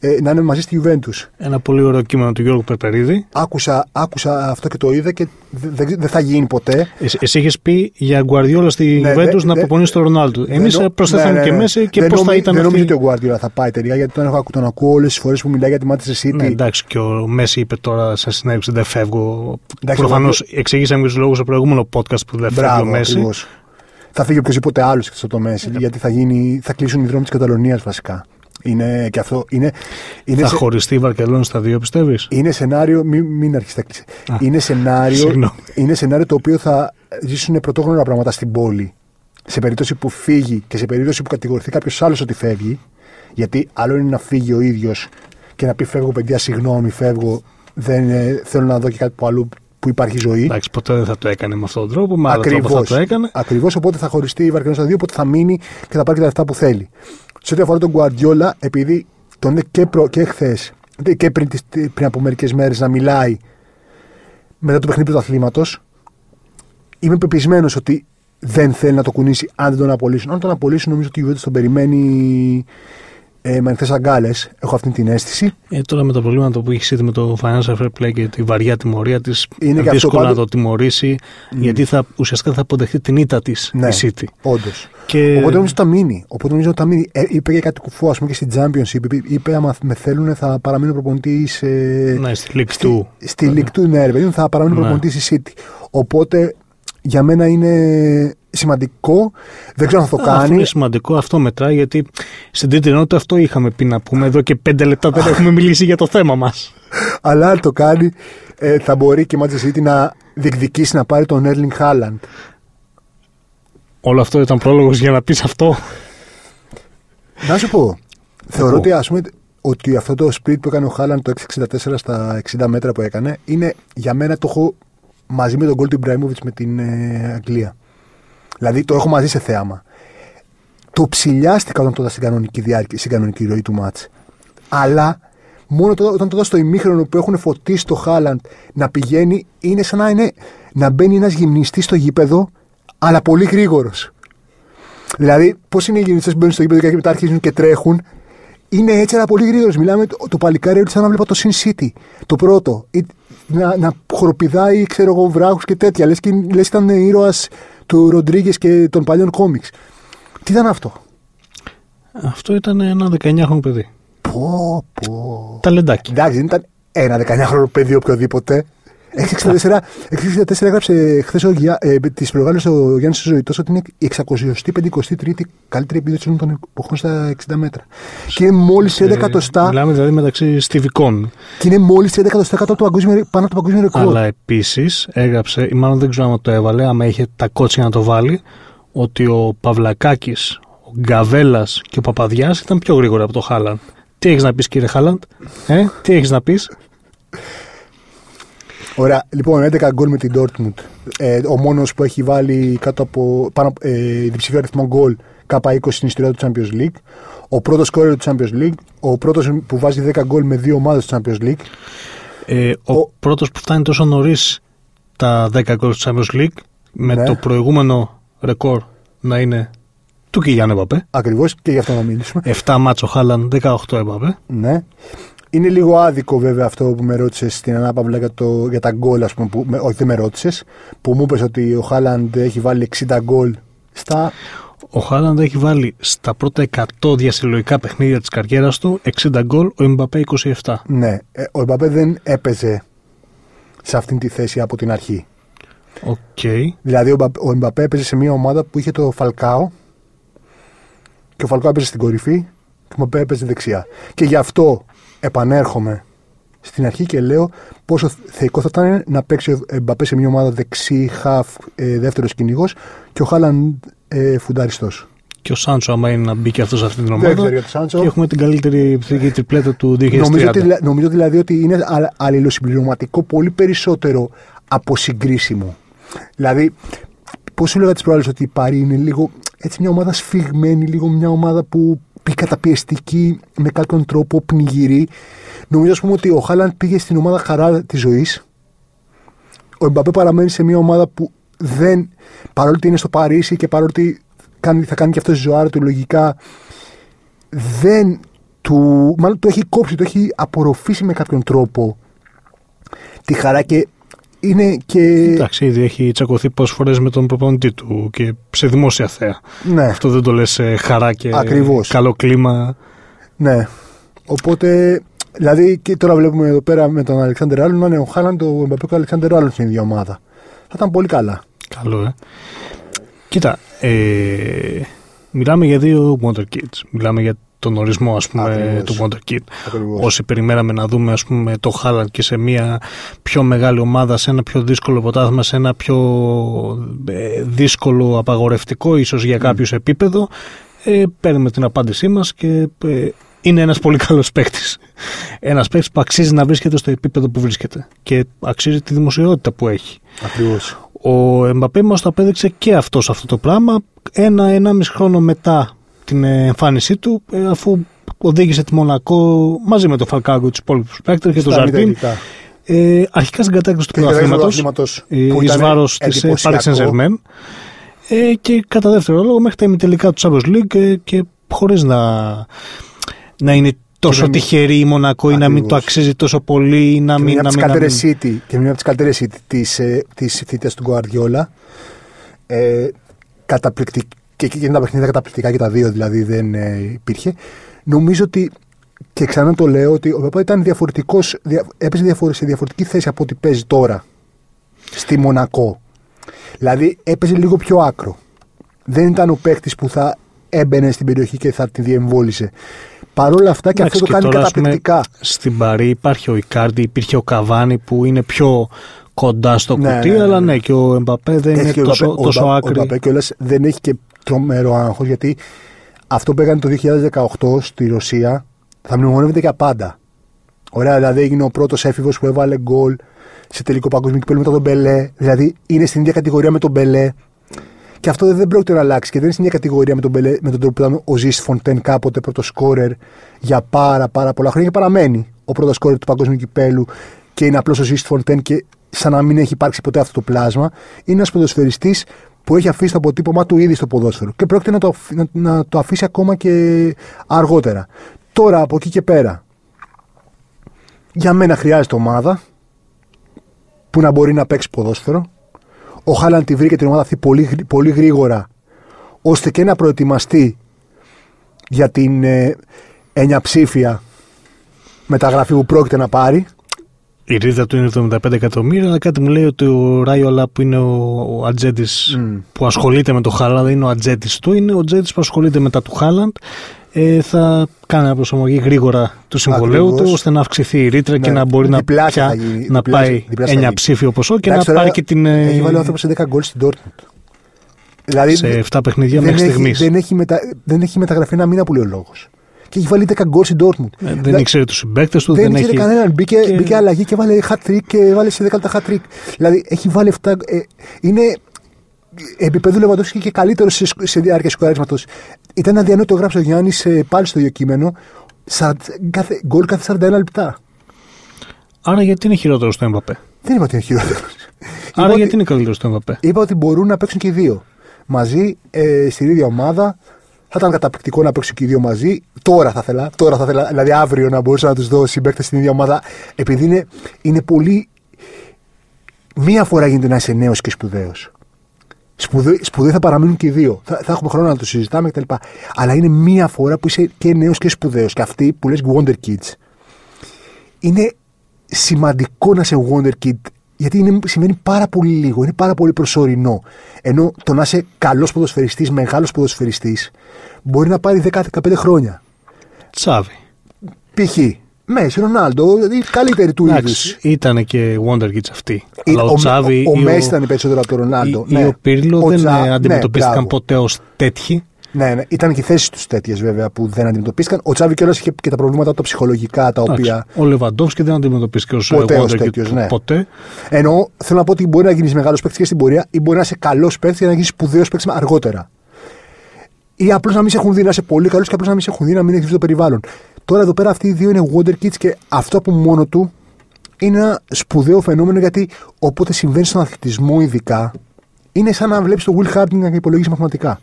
ε, να είναι μαζί στη Juventus. Ένα πολύ ωραίο κείμενο του Γιώργου Περπερίδη. Άκουσα, άκουσα αυτό και το είδα και δεν δε, δεν θα γίνει ποτέ. Εσύ, εσύ είχες πει για Γκουαρδιόλα στη Ναι, Juventus δε- να δε- προπονήσει τον Ρονάλντο. Εμείς Δεν νο- προσθέσαμε ναι, ναι, και ναι. μέσα και Δεν πώς θα νομι- ήταν Δεν αυτή. νομίζω ότι ο Γκουαρδιόλα θα πάει τελικά γιατί τον, έχω, τον ακούω όλες τις φορές που μιλάει για τη Manchester City. Ναι, εντάξει, και ο Μέση είπε τώρα σε συνέντευξη δεν φεύγω. Εντάξει, Προφανώς εγώ- εξηγήσαμε και τους λόγους στο προηγούμενο podcast που δεν φεύγει ο Μπράβο, Μέση. ακριβώς. Θα φύγει οποιοδήποτε άλλος στο το Μέση, Ναι. γιατί θα, γίνει, θα κλείσουν οι δρόμοι της Καταλωνίας βασικά. Είναι και αυτό. Είναι, είναι, Θα σε- χωριστεί η Βαρκελόνη στα δύο, πιστεύεις; είναι σενάριο. Μην, μην αρχίσει να κλείσει. Α, Είναι σενάριο, συγγνώμη. είναι σενάριο το οποίο θα ζήσουν πρωτόγνωρα πράγματα στην πόλη. Σε περίπτωση που φύγει και σε περίπτωση που κατηγορηθεί κάποιος άλλος ότι φεύγει. Γιατί άλλο είναι να φύγει ο ίδιος και να πει φεύγω, παιδιά, συγγνώμη, φεύγω. Δεν, ε, θέλω να δω και κάτι που αλλού που υπάρχει ζωή. Εντάξει, ποτέ δεν θα το έκανε με αυτόν τον τρόπο. Με άλλο τρόπο θα Ακριβώς. το έκανε. Ακριβώς, οπότε θα χωριστεί η Βαρκελόνη στα δύο, οπότε θα μείνει και θα πάρει και τα λεφτά που θέλει. Σε ό,τι αφορά τον Guardiola, επειδή τον είναι και, προ, και χθες και πριν, τις- πριν από μερικές μέρες να μιλάει μετά το παιχνίδι του αθλήματος, είμαι πεπισμένος ότι δεν θέλει να το κουνήσει αν δεν τον απολύσουν. Αν τον απολύσουν, νομίζω ότι η Juventus τον περιμένει ε, με ανοιχτέ αγκάλες. Έχω αυτή την αίσθηση. Ε, τώρα με τα προβλήματα που έχεις ήδη με το Financial Fair Play και τη βαριά τιμωρία της, Είναι και αυτό δύσκολο να πάντως- το τιμωρήσει, γιατί θα, ουσιαστικά θα αποδεχτεί την ήττα της Ναι. η City. Όντως. Και Οπότε νομίζω ότι θα μείνει. Οπότε νομίζω ότι θα μείνει. Ε, είπε και κάτι κουφό, ας πούμε, και στην Championship. Είπε, είπε άμα με θέλουν θα παραμείνω προπονητής. Ε, ναι, στη League στη, 2. στη League 2, ναι, ρε παιδί μου, θα παραμείνω Ναι. προπονητής στη City. Οπότε για μένα είναι σημαντικό. Δεν ξέρω αν θα το Αυτό κάνει. είναι σημαντικό, αυτό μετράει, γιατί στην τρίτη ενότητα αυτό είχαμε πει να πούμε. Εδώ και πέντε λεπτά δεν έχουμε μιλήσει για το θέμα μας. Αλλά αν το κάνει, ε, θα μπορεί και η Manchester City να διεκδικήσει να πάρει τον Erling Haaland. Όλο αυτό ήταν πρόλογος για να πεις αυτό. Να σου πω. Θεωρώ πω. ότι, ας πούμε, ότι αυτό το split που έκανε ο Χάλαν το 664 στα 60 μέτρα που έκανε είναι για μένα το έχω μαζί με τον γκολ του Ιμπραήμοβιτ με την ε, Αγγλία. Δηλαδή το έχω μαζί σε θέαμα. Το ψηλιάστηκα όταν το είδα στην κανονική διάρκεια, στην κανονική ροή του μάτς. Αλλά μόνο το, όταν το είδα στο ημίχρονο που έχουν φωτίσει το Χάλαντ να πηγαίνει, είναι σαν να, είναι, να μπαίνει ένας γυμνιστής στο γήπεδο, αλλά πολύ γρήγορος. Δηλαδή, πώς είναι οι γυμνιστές που μπαίνουν στο γήπεδο και μετά αρχίζουν και τρέχουν. Είναι έτσι, αλλά πολύ γρήγορος. Μιλάμε το, το παλικάρι έτσι σαν να βλέπω το Sin City. Το πρώτο. Ή, να, να χοροπηδάει, ξέρω εγώ, βράχους και τέτοια. Λες και λες ήταν ήρωας του Ροντρίγκες και των παλιών κόμιξ. Τι ήταν αυτό; Αυτό ήταν ένα 19χρονο παιδί. Πω, πω. Ταλεντάκι. Εντάξει, δεν ήταν ένα 19χρονο παιδί οποιοδήποτε. 664, 664 έγραψε χθες ε, της προηγούμενη ο Γιάννης Ζωητό ότι είναι η 653η καλύτερη επίδοση όλων των εποχών στα 60 μέτρα. Και είναι μόλις 11 εκατοστά. Μιλάμε δηλαδή μεταξύ στιβικών. Και είναι μόλις 11 εκατοστά κάτω από το παγκόσμιο, πάνω από το παγκόσμιο ρεκόρ. Αλλά επίσης έγραψε, ή μάλλον δεν ξέρω αν το έβαλε, άμα είχε τα κότσια να το βάλει, ότι ο Παυλακάκης, ο Γκαβέλας και ο Παπαδιά ήταν πιο γρήγορα από το Χάλαν. Τι έχεις να πεις, κύριε Χάλαντ, ε, τι έχεις να πεις; Ωραία, λοιπόν, 11 γκολ με την Dortmund. Ε, ο μόνος που έχει βάλει κάτω από πάνω, ε, διψηφίο αριθμό γκολ K20 στην ιστορία του Champions League. Ο πρώτος σκόρερ του Champions League. Ο πρώτος που βάζει 10 γκολ με δύο ομάδες του Champions League. Ε, ο, ο... πρώτος που φτάνει τόσο νωρίς τα 10 γκολ του Champions League με ναι. το προηγούμενο ρεκόρ να είναι του Κιλιάν Εμπαπέ. Ακριβώς και γι' αυτό να μιλήσουμε. 7 μάτσο Χάλαν, 18 Εμπαπέ. Ναι. Είναι λίγο άδικο βέβαια αυτό που με ρώτησες στην ανάπαυλα για, το, για τα γκολ, ας πούμε. Που, με, όχι, δεν με ρώτησες. Που μου είπες ότι ο Χάλαντ έχει βάλει 60 γκολ στα. Ο Χάλαντ έχει βάλει στα πρώτα 100 διασυλλογικά παιχνίδια της καριέρας του 60 γκολ, ο Εμπαπέ 27. Ναι. Ε, ο Εμπαπέ δεν έπαιζε σε αυτήν τη θέση από την αρχή. Okay. Δηλαδή ο Εμπαπέ έπαιζε σε μια ομάδα που είχε το Φαλκάο και ο Φαλκάο έπαιζε στην κορυφή και ο Εμπαπέ έπαιζε δεξιά. Και γι' αυτό επανέρχομαι στην αρχή και λέω πόσο θεϊκό θα ήταν να παίξει ο Εμπαπέ σε μια ομάδα δεξί, χαφ, ε, δεύτερος κυνηγός και ο Χάλαν ε, φουνταριστός. Και ο Σάντσο, άμα είναι να μπει και αυτός σε αυτή την ομάδα. Και έχουμε την καλύτερη επιθετική τριπλέτα του 2030. Νομίζω, νομίζω δηλαδή ότι είναι αλληλοσυμπληρωματικό πολύ περισσότερο από συγκρίσιμο. Δηλαδή, πώς σου λέγα τι προάλλε ότι η Παρή είναι λίγο έτσι μια ομάδα σφιγμένη, λίγο μια ομάδα που πει καταπιεστική με κάποιον τρόπο, πνιγυρή. Νομίζω, ας πούμε, ότι ο Χάλαντ πήγε στην ομάδα χαρά της ζωής. Ο Εμπαπέ παραμένει σε μια ομάδα που δεν. παρόλο ότι είναι στο Παρίσι και παρόλο ότι κάνει, θα κάνει και αυτό τη ζωάρα του λογικά, δεν του. μάλλον το έχει κόψει, το έχει απορροφήσει με κάποιον τρόπο τη χαρά και είναι και. Εντάξει, ήδη έχει τσακωθεί πόσες φορές με τον προπονητή του και σε δημόσια θέα. Ναι. Αυτό δεν το λες χαρά και Ακριβώς. καλό κλίμα. Ναι. Οπότε, δηλαδή και τώρα βλέπουμε εδώ πέρα με τον Αλεξάνδρ Άλλον να είναι ο Χάλαντ, ο Εμπαπέ και ο Αλεξάνδρ Άλλον στην ίδια ομάδα. Θα ήταν πολύ καλά. Καλό, ε. Κοίτα, ε, μιλάμε για δύο Wonder Kids. Μιλάμε για τον ορισμό ας πούμε, του Wonderkid. Όσοι περιμέναμε να δούμε ας πούμε, το Χάλαντ και σε μια πιο μεγάλη ομάδα, σε ένα πιο δύσκολο ποτάθμα, σε ένα πιο ε, δύσκολο απαγορευτικό ίσως για κάποιος επίπεδο, ε, παίρνουμε την απάντησή μας και ε, είναι ένας πολύ καλός παίκτης. Ένας παίκτης που αξίζει να βρίσκεται στο επίπεδο που βρίσκεται και αξίζει τη δημοσιότητα που έχει. Ακριβώς. Ο Εμπαπέ μας το απέδειξε και αυτός αυτό το πράγμα ένα-ενάμιση χρόνο μετά την εμφάνισή του ε, αφού οδήγησε τη Μονακό μαζί με τον Φαλκάγκο, τους υπόλοιπους παίκτες και τον Ζαρτίν. Ε, αρχικά στην κατάκτηση του πρωταθλήματο εις βάρος της Paris Saint ε, και κατά δεύτερο λόγο μέχρι τα ημιτελικά του Champions League ε, και χωρίς να, να είναι τόσο τυχερή η Μονακό ή να μην το αξίζει τόσο πολύ ή να μην. Και μια από τις καλύτερες της θητείας του Γκουαρδιόλα. Ε, καταπληκτική και εκείνα τα παιχνίδια καταπληκτικά και τα δύο δηλαδή δεν ε, υπήρχε. Νομίζω ότι και ξανά το λέω ότι ο Παπά ήταν διαφορετικός, έπαιζε σε διαφορετική θέση από ό,τι παίζει τώρα στη Μονακό. Δηλαδή έπαιζε λίγο πιο άκρο. Δεν ήταν ο παίκτης που θα έμπαινε στην περιοχή και θα τη διεμβόλησε. Παρ' όλα αυτά και αυτό το κάνει καταπληκτικά. στην Παρί υπάρχει ο Ικάρντι, υπήρχε ο Καβάνι που είναι πιο κοντά στο ναι, κουτί, ναι, ναι, αλλά ναι, και ο Εμπαπέ δεν είναι τόσο, τόσο άκρη. Ο Εμπαπέ δεν έχει και τρομερό άγχος γιατί αυτό που έκανε το 2018 στη Ρωσία θα μνημονεύεται για πάντα. Ωραία, δηλαδή έγινε ο πρώτος έφηβος που έβαλε γκολ σε τελικό παγκόσμιο κυπέλο μετά τον Πελέ. Δηλαδή είναι στην ίδια κατηγορία με τον Πελέ. Και αυτό δεν πρόκειται να αλλάξει και δεν είναι στην ίδια κατηγορία με τον, Πελέ, με τον τρόπο που ήταν ο Ζιστ Φοντέν κάποτε πρώτος σκόρερ για πάρα, πάρα πολλά χρόνια και παραμένει ο πρώτος σκόρερ του παγκόσμιου κυπέλου και είναι απλώς ο Ζή Φοντέν και σαν να μην έχει υπάρξει ποτέ αυτό το πλάσμα. Είναι ένας ποδοσφαιριστής που έχει αφήσει το αποτύπωμά του ήδη στο ποδόσφαιρο και πρόκειται να το, να, να το αφήσει ακόμα και αργότερα. Τώρα από εκεί και πέρα, για μένα χρειάζεται ομάδα που να μπορεί να παίξει ποδόσφαιρο. Ο Χάλαν τη βρήκε την ομάδα αυτή πολύ, πολύ γρήγορα, ώστε και να προετοιμαστεί για την ε, ενιαψήφια μεταγραφή που πρόκειται να πάρει. Η ρίδα του είναι 75 εκατομμύρια, αλλά κάτι μου λέει ότι ο Ράιολα που είναι ο, ο ατζέντης mm. που ασχολείται με το Χάλαντ, είναι ο ατζέντης του, είναι ο ατζέντης που ασχολείται μετά του Χάλαντ. Ε, θα κάνει ένα προσαρμογή γρήγορα του συμβολέου του, ώστε να αυξηθεί η ρήτρα ναι. και να μπορεί να, πια, να πάει ένα ψήφιο ποσό και να πάρει και την. Έχει βάλει ο άνθρωπος σε 10 γκολ στην Dortmund. Δηλαδή, σε 7 παιχνίδια μέχρι στιγμής. Δεν, έχει μετα... δεν έχει μεταγραφεί ένα μήνα που λέει ο λόγος. Και έχει βάλει 10 γκολ στην Dortmund. Ε, δεν ήξερε τους συμπαίκτες του. Δεν, Δεν, ήξερε έχει... κανέναν. Μπήκε, και- μπήκε αλλαγή και βάλε hat trick και βάλε σε 10 λεπτά hat trick. Δηλαδή έχει βάλει 7. Ε, είναι επίπεδο Λεβαντόφσκι και καλύτερο σε, σε διάρκεια σκοράρίσματο. Ήταν αδιανόητο το γράψει ο Γιάννης πάλι στο ίδιο κείμενο. Σα, κάθε, γκολ κάθε 41 λεπτά. Άρα γιατί είναι χειρότερος στο Εμπαπέ. Δεν είπα ότι είναι χειρότερος. Άρα είπα, γιατί ότι, είναι καλύτερος στο Εμπαπέ. είπα ότι μπορούν να παίξουν και οι δύο. Μαζί, ε, στην ίδια ομάδα. Θα ήταν καταπληκτικό να παίξουν και οι δύο μαζί. Τώρα θα ήθελα, τώρα θα ήθελα, δηλαδή αύριο να μπορούσα να τους δω συμπαίκτες στην ίδια ομάδα. Επειδή είναι, είναι πολύ. Μία φορά γίνεται να είσαι νέος και σπουδαίος. Σπουδαίοι σπουδαίοι θα παραμείνουν και οι δύο. Θα, θα έχουμε χρόνο να το συζητάμε κτλ. Αλλά είναι μία φορά που είσαι και νέος και σπουδαίος. Και αυτοί που λες Wonder Kids. Είναι σημαντικό να είσαι Wonder Kid. Γιατί είναι, σημαίνει πάρα πολύ λίγο, είναι πάρα πολύ προσωρινό. Ενώ το να είσαι καλός ποδοσφαιριστής, μεγάλος ποδοσφαιριστής, μπορεί να πάρει 10-15 χρόνια. Τσάβη. Π.χ. Μέση, Ρονάλντο, δηλαδή καλύτεροι του είδους. Εντάξει, ήταν και Wonder Kids αυτοί. Αλλά ο, Τσάβη ο, ο ή Μέση ήταν περισσότερο από τον Ρονάλντο. ή- ή ο Πύρλο Ο δεν Τσα- ε, ναι, αντιμετωπίστηκαν μπράβο. ποτέ ως τέτοιοι. Ναι, ναι, ήταν και οι θέσεις τους τέτοιες βέβαια που δεν αντιμετωπίστηκαν. Ο Τσάβη κιόλας είχε και τα προβλήματα τα ψυχολογικά τα οποία. Εντάξει, Ο Λεβαντόφσκι δεν αντιμετωπίστηκε ως Ποτέ ως Wonder Kid τέτοιος, ναι. ποτέ. Ενώ θέλω να πω ότι μπορεί να γίνεις μεγάλος παίκτης και στην πορεία ή μπορεί να είσαι καλός παίκτης και να γίνεις σπουδαίος παίκτης αργότερα. Ή απλώς να μην σε έχουν δει να είσαι πολύ καλός και απλώς να μην σε έχουν δει να μην έχεις το περιβάλλον. Τώρα εδώ πέρα αυτοί οι δύο είναι Wonder Kids και αυτό από μόνο του είναι ένα σπουδαίο φαινόμενο γιατί όποτε συμβαίνει στον αθλητισμό ειδικά είναι σαν να βλέπεις το Will Harding να υπολογίσει μαθηματικά.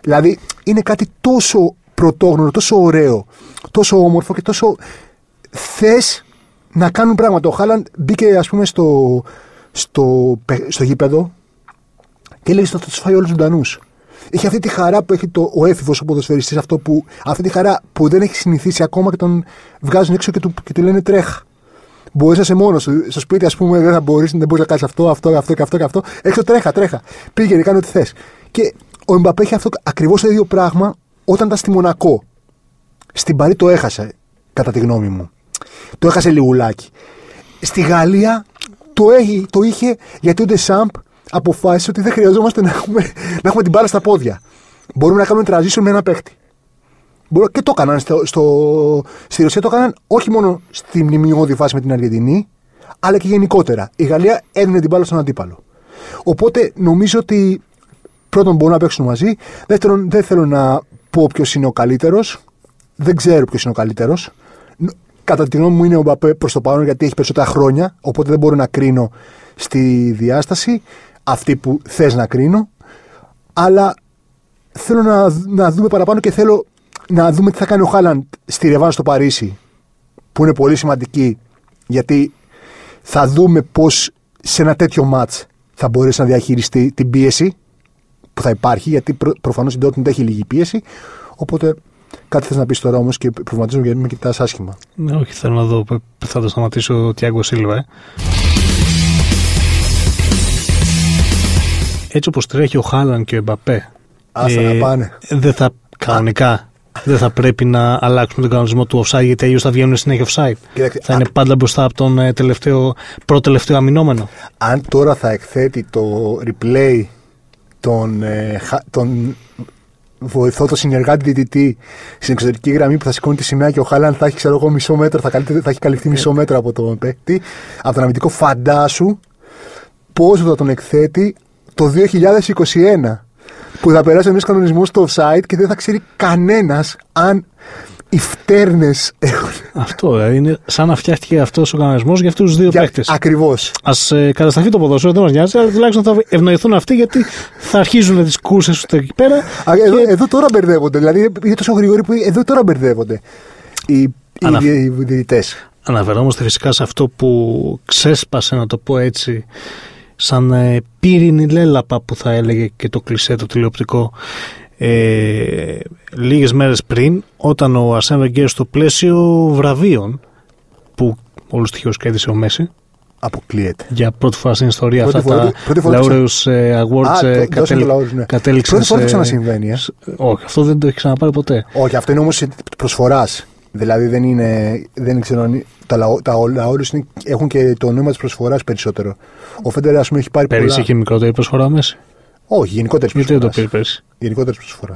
Δηλαδή είναι κάτι τόσο πρωτόγνωρο, τόσο ωραίο, τόσο όμορφο και τόσο θες να κάνουν πράγματα. Ο Χάλαντ μπήκε, ας πούμε, στο, στο, πε- στο γήπεδο και λέει: Θα τους φάει όλους ζωντανούς. Έχει αυτή τη χαρά που έχει το, ο έφηβος ο ποδοσφαιριστής, αυτό που, αυτή τη χαρά που δεν έχει συνηθίσει ακόμα και τον βγάζουν έξω και του, και του λένε τρέχα. Μπορείς να είσαι μόνος σου. Στο σπίτι, ας πούμε, δεν θα μπορείς δεν μπορείς να κάνεις αυτό, αυτό, αυτό και αυτό και αυτό. Έξω τρέχα, τρέχα. Πήγαινε, κάνε ό,τι θες. Και ο Εμπαπέ έχει αυτό ακριβώς το ίδιο πράγμα όταν ήταν στη Μονακό. Στην Παρή το έχασε, κατά τη γνώμη μου. Το έχασε λιγουλάκι. Στη Γαλλία το, έχει, το είχε γιατί ο Ντεσάμπ αποφάσισε ότι δεν χρειαζόμαστε να έχουμε, να έχουμε την μπάλα στα πόδια. Μπορούμε να κάνουμε transition με ένα παίχτη. Μπορώ- Και το έκαναν στο, στο, στη Ρωσία, το έκαναν όχι μόνο στη μνημειώδη φάση με την Αργεντινή, αλλά και γενικότερα. Η Γαλλία έδινε την μπάλα στον αντίπαλο. Οπότε νομίζω ότι πρώτον μπορούν να παίξουν μαζί. Δεύτερον, δεν θέλω να πω ποιος είναι ο καλύτερος. Δεν ξέρω ποιος είναι ο καλύτερος. Κατά τη γνώμη μου είναι ο Μπαπέ προς το παρόν γιατί έχει περισσότερα χρόνια. Οπότε δεν μπορώ να κρίνω στη διάσταση αυτή που θες να κρίνω. Αλλά θέλω να, να δούμε παραπάνω και θέλω να δούμε τι θα κάνει ο Χάλαντ στη Ρεβάνς στο Παρίσι. Που είναι πολύ σημαντική γιατί θα δούμε πώς σε ένα τέτοιο μάτς θα μπορέσει να διαχειριστεί την πίεση που θα υπάρχει, γιατί προ, προφανώς η Dortmund έχει λίγη πίεση. Οπότε κάτι θες να πεις τώρα όμως και προβληματίζομαι γιατί με κοιτάς άσχημα. Ναι, όχι, θέλω να δω. π- Θα το σταματήσω ο Τιάγκο Σίλβα. Ε. Έτσι όπως τρέχει ο Χάλαν και ο Εμπαπέ. Άστα να πάνε. Δεν θα κανονικά. Δεν θα πρέπει να αλλάξουμε τον κανονισμό του offside γιατί αλλιώς θα βγαίνουν συνέχεια offside. Κοίταξε, θα είναι πάντα μπροστά από τον ε, τελευταίο, πρώτο-τελευταίο αμυνόμενο. Αν τώρα θα εκθέτει το replay τον, ε, χα- τον βοηθό, το συνεργάτη διαιτητή στην εξωτερική γραμμή που θα σηκώνει τη σημαία και ο Χάλαν θα έχει, ξέρω εγώ, μισό μέτρο, θα, καλύπτει- θα έχει καλυφθεί μισό μέτρο από τον παίκτη, από τον αμυντικό φαντάσου, πόσο θα τον εκθέτει το 2021 που θα περάσει ένα κανονισμός στο offside και δεν θα ξέρει κανένας αν οι φτέρνες έχουν. Αυτό δηλαδή είναι σαν να φτιάχτηκε αυτός ο κανονισμός για αυτούς τους δύο παίκτες. Ακριβώς. Α ε, κατασταθεί το ποδόσφαιρο, δεν μας νοιάζει, αλλά τουλάχιστον θα ευνοηθούν αυτοί γιατί θα αρχίζουν τις κούρσες τους εκεί πέρα. Εδώ, και- εδώ τώρα μπερδεύονται. Δηλαδή είναι τόσο γρήγοροι που εδώ τώρα μπερδεύονται οι, οι, Ανα- οι διαιτητές. Αναφερόμαστε φυσικά σε αυτό που ξέσπασε, να το πω έτσι, σαν ε, πύρινη λέλαπα που θα έλεγε και το κλισέ το τηλεοπτικό ε, λίγες μέρες πριν όταν ο Αρσέν Βεγγέρ στο πλαίσιο βραβείων που όλους τυχαίως κέρδισε ο Μέση Αποκλείεται. για πρώτη φορά στην ιστορία Πρώτη αυτά φορά- τα πρώτη φορά Laureus ε, Awards Α, ε, το- δώσαν το Laureus, ναι. κατέληξαν Πρώτη φορά σε- το ξανασυμβαίνει, ε. σε- όχι αυτό δεν το έχει ξαναπάρει ποτέ Όχι, αυτό είναι όμως προσφοράς. Δηλαδή δεν είναι. Δεν ξέρω αν. Τα, λαό- τα Laureus είναι- έχουν και το νόημα της προσφοράς περισσότερο. Ο Φέντερ, ας πούμε, έχει πάρει πέρυσι πολλά. είχε μικρότερη προσφορά ο Μέση Όχι, γενικότερης Γιατί δεν το προσφορά. πήρες; Πέρσι. Γενικότερης προσφορά.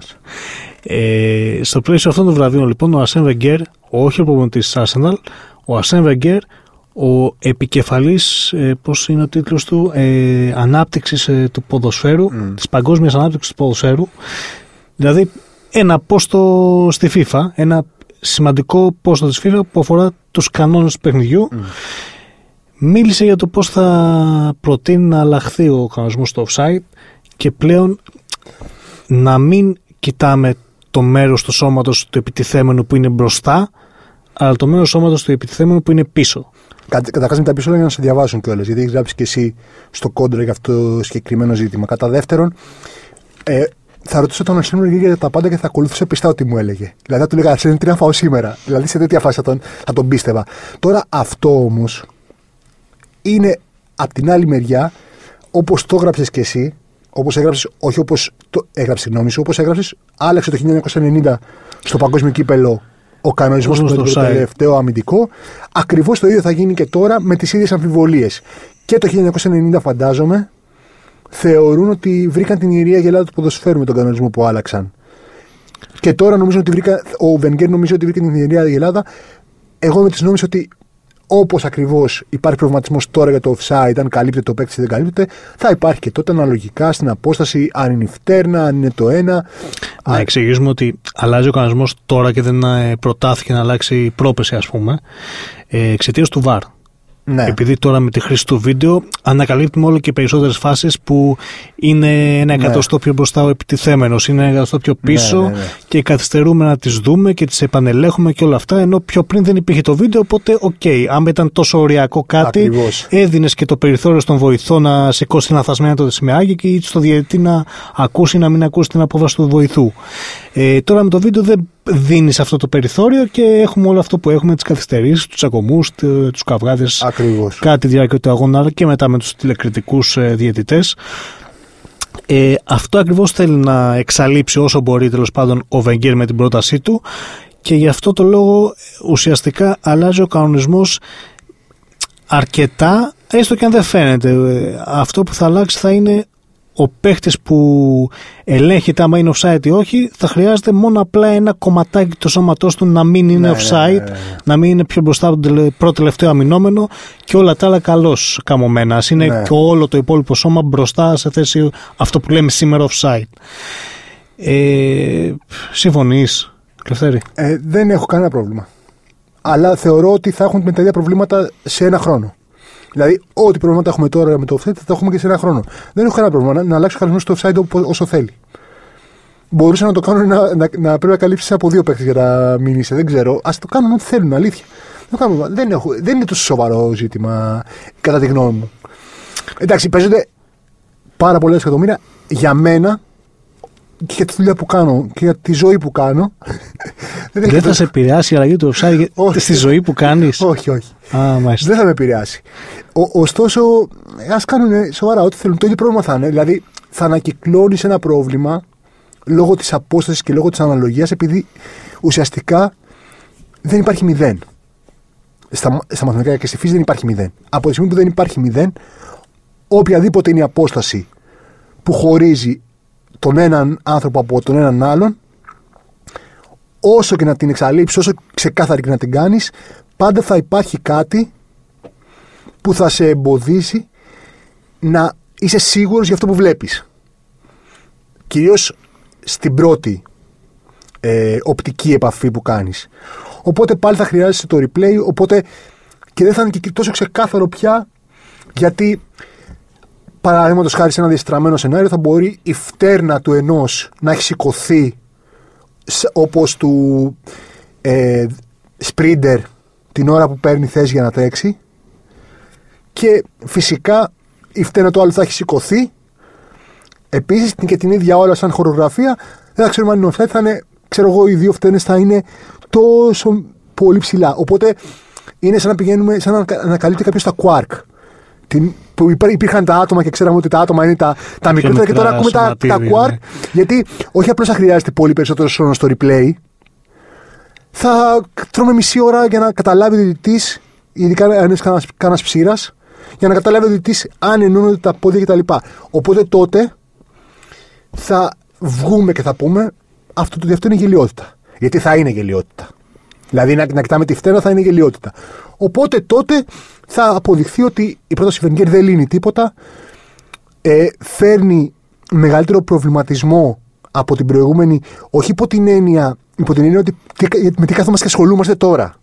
Ε, στο πλαίσιο αυτών των βραβείων, λοιπόν, ο Ασέν Βεγγέρ, όχι ο προπονητή της Arsenal, ο Ασέν Βεγγέρ, ο επικεφαλής, ε, πώς είναι ο τίτλος του, ε, ανάπτυξης ε, του ποδοσφαίρου, Μμ. της παγκόσμιας ανάπτυξης του ποδοσφαίρου. Δηλαδή, ένα πόστο στη FIFA, ένα σημαντικό πόστο της FIFA που αφορά τους κανόνες του παιχνιδιού. Μίλησε για το πώς θα προτείνει να αλλάχθεί ο κανονισμός στο offside και πλέον να μην κοιτάμε το μέρος του σώματος του επιτιθέμενου που είναι μπροστά, αλλά το μέρος του σώματος του επιτιθέμενου που είναι πίσω. Καταρχάς, με τα πίσω για να σε διαβάσουν κιόλας, γιατί έχεις γράψει και εσύ στο κόντρα για αυτό το συγκεκριμένο ζήτημα. Κατά δεύτερον, ε, θα ρωτήσω τον Αρσένιο για τα πάντα και θα ακολουθήσω πιστά ό,τι μου έλεγε. Δηλαδή θα του λέγα Αρσένιο τι να φάω σήμερα; Δηλαδή σε τέτοια φάση θα τον, θα τον πίστευα. Τώρα αυτό όμως είναι απ' την άλλη μεριά, όπως το έγραψες κι εσύ, όπως έγραψες, όχι όπως το έγραψες, συγγνώμη σου, όπως έγραψες, άλλαξε το 1990 στο παγκόσμιο κύπελο ο κανονισμός Όπως του με στο το offside. τελευταίο αμυντικό. Ακριβώς το ίδιο θα γίνει και τώρα με τις ίδιες αμφιβολίες. Και το 1990, φαντάζομαι, θεωρούν ότι βρήκαν την ιερία γελάδα του ποδοσφαίρου με τον κανονισμό που άλλαξαν. Και τώρα νομίζω ότι βρήκα, ο Βενγκέρ νομίζω ότι βρήκε την ιερία γελάδα. Εγώ με τη νόμιζα ότι όπως ακριβώς υπάρχει προβληματισμός τώρα για το offside, αν καλύπτεται το παίκτη ή δεν καλύπτεται, θα υπάρχει και τότε αναλογικά στην απόσταση, αν είναι η φτέρνα, αν είναι το ένα. Να αν- εξηγήσουμε ότι αλλάζει ο κανονισμός τώρα και δεν ε, προτάθηκε να αλλάξει πρόπεση ας πούμε ε, εξαιτίας του VAR. Ναι. Επειδή τώρα με τη χρήση του βίντεο ανακαλύπτουμε όλο και περισσότερες φάσεις που είναι ένα Ναι. εκατοστό πιο μπροστά ο επιτιθέμενος, είναι ένα εκατοστό πιο πίσω ναι, ναι. και καθυστερούμε να τις δούμε και τις επανελέγχουμε και όλα αυτά. Ενώ πιο πριν δεν υπήρχε το βίντεο, οπότε οκ. Αν ήταν τόσο οριακό κάτι, Ακριβώς. έδινες και το περιθώριο στον βοηθό να σηκώσει λανθασμένα το σημαιάκι και ή στο διαιτητή να ακούσει ή να μην ακούσει την απόφαση του βοηθού. Ε, τώρα με το βίντεο δεν δίνεις αυτό το περιθώριο και έχουμε όλο αυτό που έχουμε, τις καθυστερήσεις, τους τσακωμούς, τους καυγάδες Ακριβώς. κατά τη διάρκεια του αγώνα αλλά και μετά με τους τηλεκριτικούς ε, διαιτητές. Ε, αυτό ακριβώς θέλει να εξαλείψει όσο μπορεί τέλος πάντων ο Βεγγέρ με την πρότασή του και γι' αυτό το λόγο ε, ουσιαστικά αλλάζει ο κανονισμός αρκετά έστω και αν δεν φαίνεται. Ε, Αυτό που θα αλλάξει θα είναι ο παίχτης που ελέγχεται άμα είναι offside ή όχι θα χρειάζεται μόνο απλά ένα κομματάκι του σώματός του να μην είναι Ναι, ναι, offside ναι, ναι, ναι. να μην είναι πιο μπροστά από τον τελε- πρώτο τελευταίο αμυνόμενο και όλα τα άλλα καλώς καμωμένα. Ας είναι Ναι. και όλο το υπόλοιπο σώμα μπροστά σε θέση αυτό που λέμε σήμερα offside. Ε, Συμφωνείς, Λευτέρη; Ε, δεν έχω κανένα πρόβλημα. Αλλά θεωρώ ότι θα έχουν με τα ίδια προβλήματα σε ένα χρόνο. Δηλαδή, ό,τι προβλήματα έχουμε τώρα με το offside θα τα έχουμε και σε ένα χρόνο. Δεν έχω κανένα πρόβλημα να, να αλλάξει ο κανονισμό στο offside οπο- όσο θέλει. Μπορούσαν να το κάνουν να, να, να πρέπει να καλύψεις από δύο παίκτες για να μην είσαι. Δεν ξέρω. Α το κάνουν ό,τι θέλουν, αλήθεια. Δεν, το κάνουν, δεν, έχω, δεν είναι τόσο σοβαρό ζήτημα, κατά τη γνώμη μου. Εντάξει, παίζονται πάρα πολλά εκατομμύρια για μένα και για τη δουλειά που κάνω και για τη ζωή που κάνω. δεν έχει Δεν θα τόσο- σε επηρεάσει η αλλαγή του offside Όχι. στη ζωή που κάνεις. όχι, όχι. Α, μάλιστα. Δεν θα με επηρεάσει. Ο, ωστόσο, ας κάνουν σοβαρά ό,τι θέλουν. Το ίδιο πρόβλημα θα είναι. Δηλαδή, θα ανακυκλώνεις ένα πρόβλημα λόγω της απόστασης και λόγω της αναλογίας, επειδή ουσιαστικά δεν υπάρχει μηδέν. Στα, στα μαθηματικά και στη φύση δεν υπάρχει μηδέν. Από τη στιγμή που δεν υπάρχει μηδέν, οποιαδήποτε είναι η απόσταση που χωρίζει τον έναν άνθρωπο από τον έναν άλλον, όσο και να την εξαλείψεις, όσο ξεκάθαρη και να την κάνεις, πάντα θα υπάρχει κάτι που θα σε εμποδίσει να είσαι σίγουρος για αυτό που βλέπεις. Κυρίως στην πρώτη ε, οπτική επαφή που κάνεις. Οπότε πάλι θα χρειάζεσαι το replay, οπότε και δεν θα είναι και τόσο ξεκάθαρο πια γιατί παραδείγματο χάρη σε ένα διαστραμμένο σενάριο θα μπορεί η φτέρνα του ενός να έχει σηκωθεί σ- όπως του ε, σπρίντερ την ώρα που παίρνει θέση για να τρέξει. Και φυσικά η φτέρνα του άλλου θα έχει σηκωθεί. Επίσης και την ίδια ώρα σαν χορογραφία δεν θα ξέρουμε αν είναι offside θα είναι ξέρω εγώ οι δύο φτέρνες θα είναι τόσο πολύ ψηλά. Οπότε είναι σαν να πηγαίνουμε σαν να ανα- ανακαλύπτει κάποιος τα quark. Την, που υπά- υπήρχαν τα άτομα και ξέραμε ότι τα άτομα είναι τα, τα μικρότερα και μικρά τώρα ακούμε τα, τα σωματίδια, quark ναι. γιατί όχι απλώς θα χρειάζεται πολύ περισσότερο χρόνο στο replay θα τρώμε μισή ώρα για να καταλάβει ο διαιτητής ειδικά αν είναι κανένας, κανένας ψήρας για να καταλάβει ο διαιτητής αν ενώνονται τα πόδια κτλ. Οπότε τότε θα βγούμε και θα πούμε αυτό το αυτό είναι γελιότητα. Γιατί θα είναι γελιότητα. Δηλαδή να, να κοιτάμε τη φτέρα θα είναι γελιότητα. Οπότε τότε θα αποδειχθεί ότι η πρόταση Βενγκέρ δεν λύνει τίποτα. Ε, φέρνει μεγαλύτερο προβληματισμό από την προηγούμενη, όχι υπό την έννοια, υπό την έννοια ότι με τι καθόμαστε και ασχολούμαστε τώρα.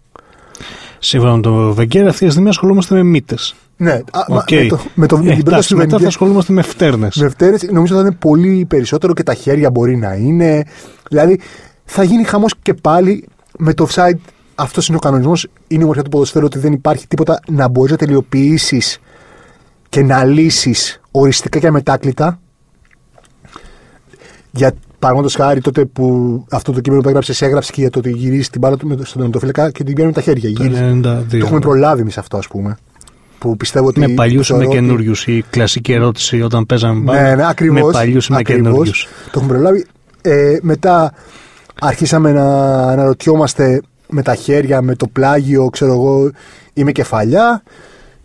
Σύμφωνα με τον Βενγκέρ, αυτή τη στιγμή ασχολούμαστε με μύτες. Ναι, Okay. με, το, με, το, ε, εντάξει, μετά θα ασχολούμαστε με φτέρνες. Με φτέρνες νομίζω θα είναι πολύ περισσότερο και τα χέρια μπορεί να είναι. Δηλαδή θα γίνει χαμός και πάλι με το offside. Αυτός είναι ο κανονισμός. Είναι η μορφή του ποδοσφαίρου ότι δεν υπάρχει τίποτα να μπορείς να τελειοποιήσεις και να λύσεις οριστικά και αμετάκλητα. Για παραδείγματο χάρη τότε που αυτό το κείμενο που έγραψες, έγραψε και για το ότι γυρίζει την μπάλα του στον τερματοφύλακα και την πιάνει με τα χέρια. Το, το έχουμε προλάβει εμείς αυτό, ας πούμε. Που πιστεύω ότι με παλιούς ή με καινούριους. Η κλασική ερώτηση όταν παίζαμε μπάλα. Ναι, ναι, ακριβώς. Με παλιούς ή με καινούριους. Το έχουμε προλάβει. Ε, μετά αρχίσαμε να αναρωτιόμαστε με τα χέρια, με το πλάγιο, ξέρω εγώ, ή με κεφαλιά.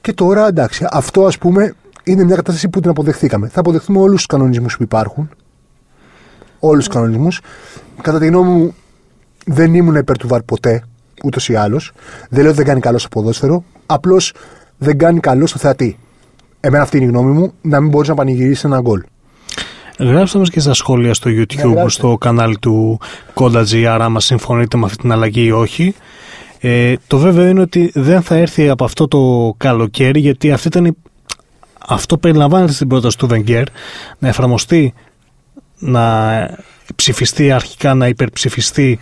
Και τώρα εντάξει, αυτό ας πούμε είναι μια κατάσταση που την αποδεχθήκαμε. Θα αποδεχθούμε όλους τους κανονισμούς που υπάρχουν. Όλους τους κανονισμούς. Κατά τη γνώμη μου, δεν ήμουν υπέρ του βαρ ποτέ, ούτως ή άλλως. Δεν λέω ότι δεν κάνει καλό στο ποδόσφαιρο. Απλώς δεν κάνει καλό στο θεατή. Εμένα αυτή είναι η γνώμη μου, να μην μπορείς να πανηγυρίσεις ένα γκολ. Γράψτε μας και στα σχόλια στο YouTube, ναι, στο κανάλι του Koda.gr, άμα συμφωνείτε με αυτή την αλλαγή ή όχι. Ε, το βέβαιο είναι ότι δεν θα έρθει από αυτό το καλοκαίρι, γιατί αυτή ήταν αυτό περιλαμβάνεται στην πρόταση του Βενγκέρ, να εφαρμοστεί, να ψηφιστεί αρχικά, να υπερψηφιστεί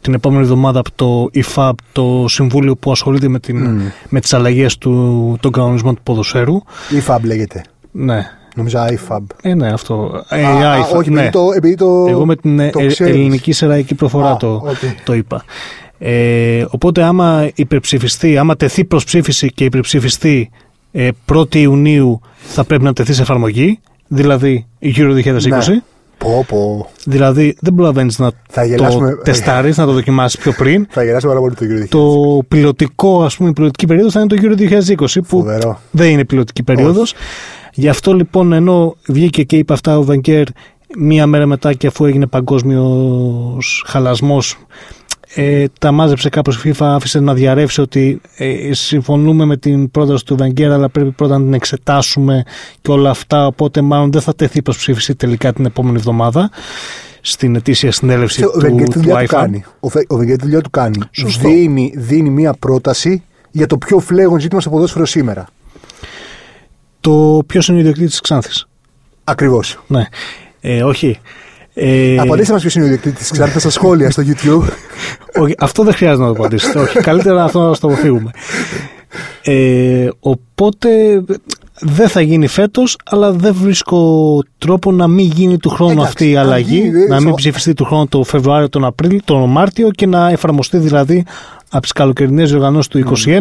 την επόμενη εβδομάδα από το IFAB, το συμβούλιο που ασχολείται με, την, mm. με τις αλλαγές του, των κανονισμών του ποδοσφαίρου. IFAB λέγεται. Ναι. Νομίζω IFAB. Ε, ναι, αυτό. Ε, α, IFAB, όχι, ναι. το, επειδή το, Εγώ με την ε, ελληνική σεραϊκή προφορά το, okay. το είπα. Ε, οπότε άμα υπερψηφιστεί, άμα τεθεί προς ψήφιση και υπερψηφιστεί ε, 1η Ιουνίου θα πρέπει να τεθεί σε εφαρμογή, δηλαδή η Euro 2020. Ναι. Πω, πω. Δηλαδή δεν προλαβαίνεις να θα το τεστάρεις, να το δοκιμάσεις πιο πριν. Θα γελάσουμε πάρα πολύ το Euro 2020. Το πιλωτικό, ας πούμε, η πιλωτική περίοδος θα είναι το Euro 2020, που Φοβερό. δεν είναι πιλωτική περίοδος. Γι' αυτό λοιπόν, ενώ βγήκε και είπε αυτά ο Βενκέρ μία μέρα μετά και αφού έγινε παγκόσμιος χαλασμός, ε, τα μάζεψε κάπως η FIFA, άφησε να διαρρεύσει ότι ε, συμφωνούμε με την πρόταση του Βενγκέρ αλλά πρέπει πρώτα να την εξετάσουμε και όλα αυτά, οπότε μάλλον δεν θα τεθεί προς ψήφιση τελικά την επόμενη εβδομάδα στην ετήσια συνέλευση του, του, του, του κάνει. Ο, ο Βενγκέρ τη δουλειά του κάνει. Δίνει, δίνει μία πρόταση για το πιο φλέγον ζήτημα στο ποδόσφαιρο σήμερα. Το ποιος είναι ο ιδιοκτήτης της Ξάνθης. Ακριβώς. Ναι. Ε, όχι. Ε... Απαντήστε μας ποιος είναι ο ιδιοκτήτης της Ξάνθης στα σχόλια στο YouTube. όχι, αυτό δεν χρειάζεται να το απαντήσετε. όχι, καλύτερα αυτό να το αποφύγουμε. Ε, οπότε δεν θα γίνει φέτος, αλλά δεν βρίσκω τρόπο να μην γίνει του χρόνου αυτή η αλλαγή, να μην ψηφιστεί του χρόνου το Φεβρουάριο, τον Απρίλιο, τον Μάρτιο και να εφαρμοστεί δηλαδή από τις καλοκαιρινές διοργανώσεις του 2021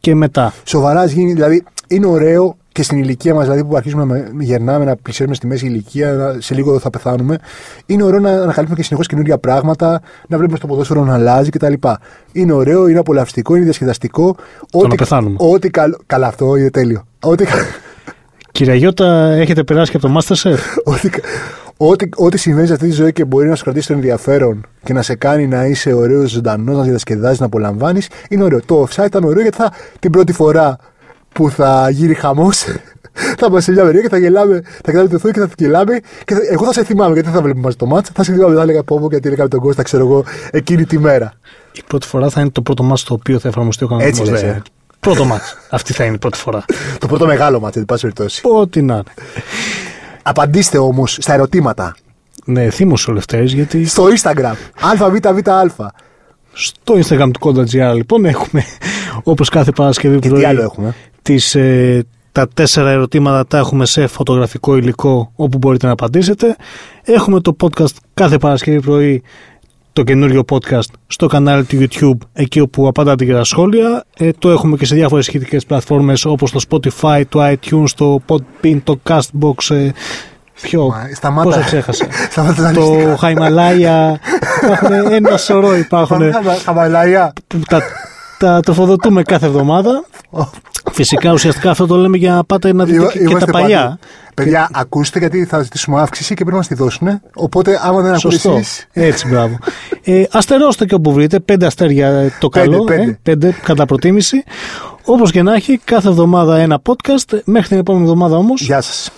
και μετά. Σοβαρά γίνει, δηλαδή είναι ωραίο και στην ηλικία μας, δηλαδή που αρχίζουμε να γερνάμε, να πλησιάζουμε στη μέση ηλικία, σε λίγο θα πεθάνουμε, είναι ωραίο να ανακαλύπτουμε και συνεχώς καινούργια πράγματα, να βλέπουμε στο ποδόσφαιρο να αλλάζει κτλ. Είναι ωραίο, είναι απολαυστικό, είναι διασκεδαστικό. Το ό,τι, να πεθάνουμε. Ό,τι καλό. Καλά, αυτό είναι τέλειο. Ό,τι... Κύριε Γιώτα, έχετε περάσει και από το Masterchef; ό,τι, ό,τι, ό,τι συμβαίνει σε αυτή τη ζωή και μπορεί να σου κρατήσει το ενδιαφέρον και να σε κάνει να είσαι ωραίος, ζωντανός, να διασκεδάζεις, να απολαμβάνεις, είναι ωραίο. Το offside ήταν ωραίο γιατί θα την πρώτη φορά που θα γίνει χαμός. θα είμαστε σε μια μεριά και θα γελάμε, θα κοιτάμε το Θεό και θα γελάμε. Και θα, εγώ θα σε θυμάμαι γιατί δεν θα βλέπουμε μαζί το μάτσα. Θα σε θυμάμαι, θα έλεγα πω γιατί έλεγα τον Κώστα, ξέρω εγώ, εκείνη τη μέρα. Η πρώτη φορά θα είναι το πρώτο μάτσα το οποίο θα εφαρμοστεί ο κανονισμός. Έτσι λες, ε. Πρώτο μάτσα. Αυτή θα είναι η πρώτη φορά. το πρώτο μεγάλο μάτσα, εν πάση περιπτώσει. Ό,τι να είναι. Απαντήστε όμως στα ερωτήματα. Ναι, θύμωσε ο Λευτέρης γιατί. Στο Instagram. ΑΒΒΑ. Στο Instagram του Koda.gr λοιπόν έχουμε όπως κάθε Παρασκευή πρωί. τι άλλο έχουμε; Τις, ε, τα τέσσερα ερωτήματα τα έχουμε σε φωτογραφικό υλικό όπου μπορείτε να απαντήσετε. Έχουμε το podcast κάθε Παρασκευή πρωί το καινούριο podcast στο κανάλι του YouTube εκεί όπου απαντάτε για τα σχόλια. Ε, το έχουμε και σε διάφορες σχετικές πλατφόρμες όπως το Spotify, το iTunes, το Podbean, το Castbox, ε, Ποιο, Σταμάτα. πόσο ξέχασα. Σταμάτα το Χαϊμαλάια. Υπάρχουν ένα σωρό υπάρχουν. Χαϊμαλάια. Που τα, τα τροφοδοτούμε κάθε εβδομάδα. Φυσικά, ουσιαστικά αυτό το λέμε για να πάτε να δείτε και, και τα παλιά. Παντού. Παιδιά, ακούστε γιατί θα ζητήσουμε αύξηση και πρέπει να μας τη δώσουν. Οπότε, άμα δεν ακούτε εσείς... Έτσι, μπράβο. ε, αστερώστε και όπου βρείτε. Πέντε αστέρια το καλό. Πέντε, πέντε. Ε, πέντε κατά προτίμηση. Όπως και να έχει, κάθε εβδομάδα ένα podcast. Μέχρι την επόμενη εβδομάδα όμω. Γεια σας.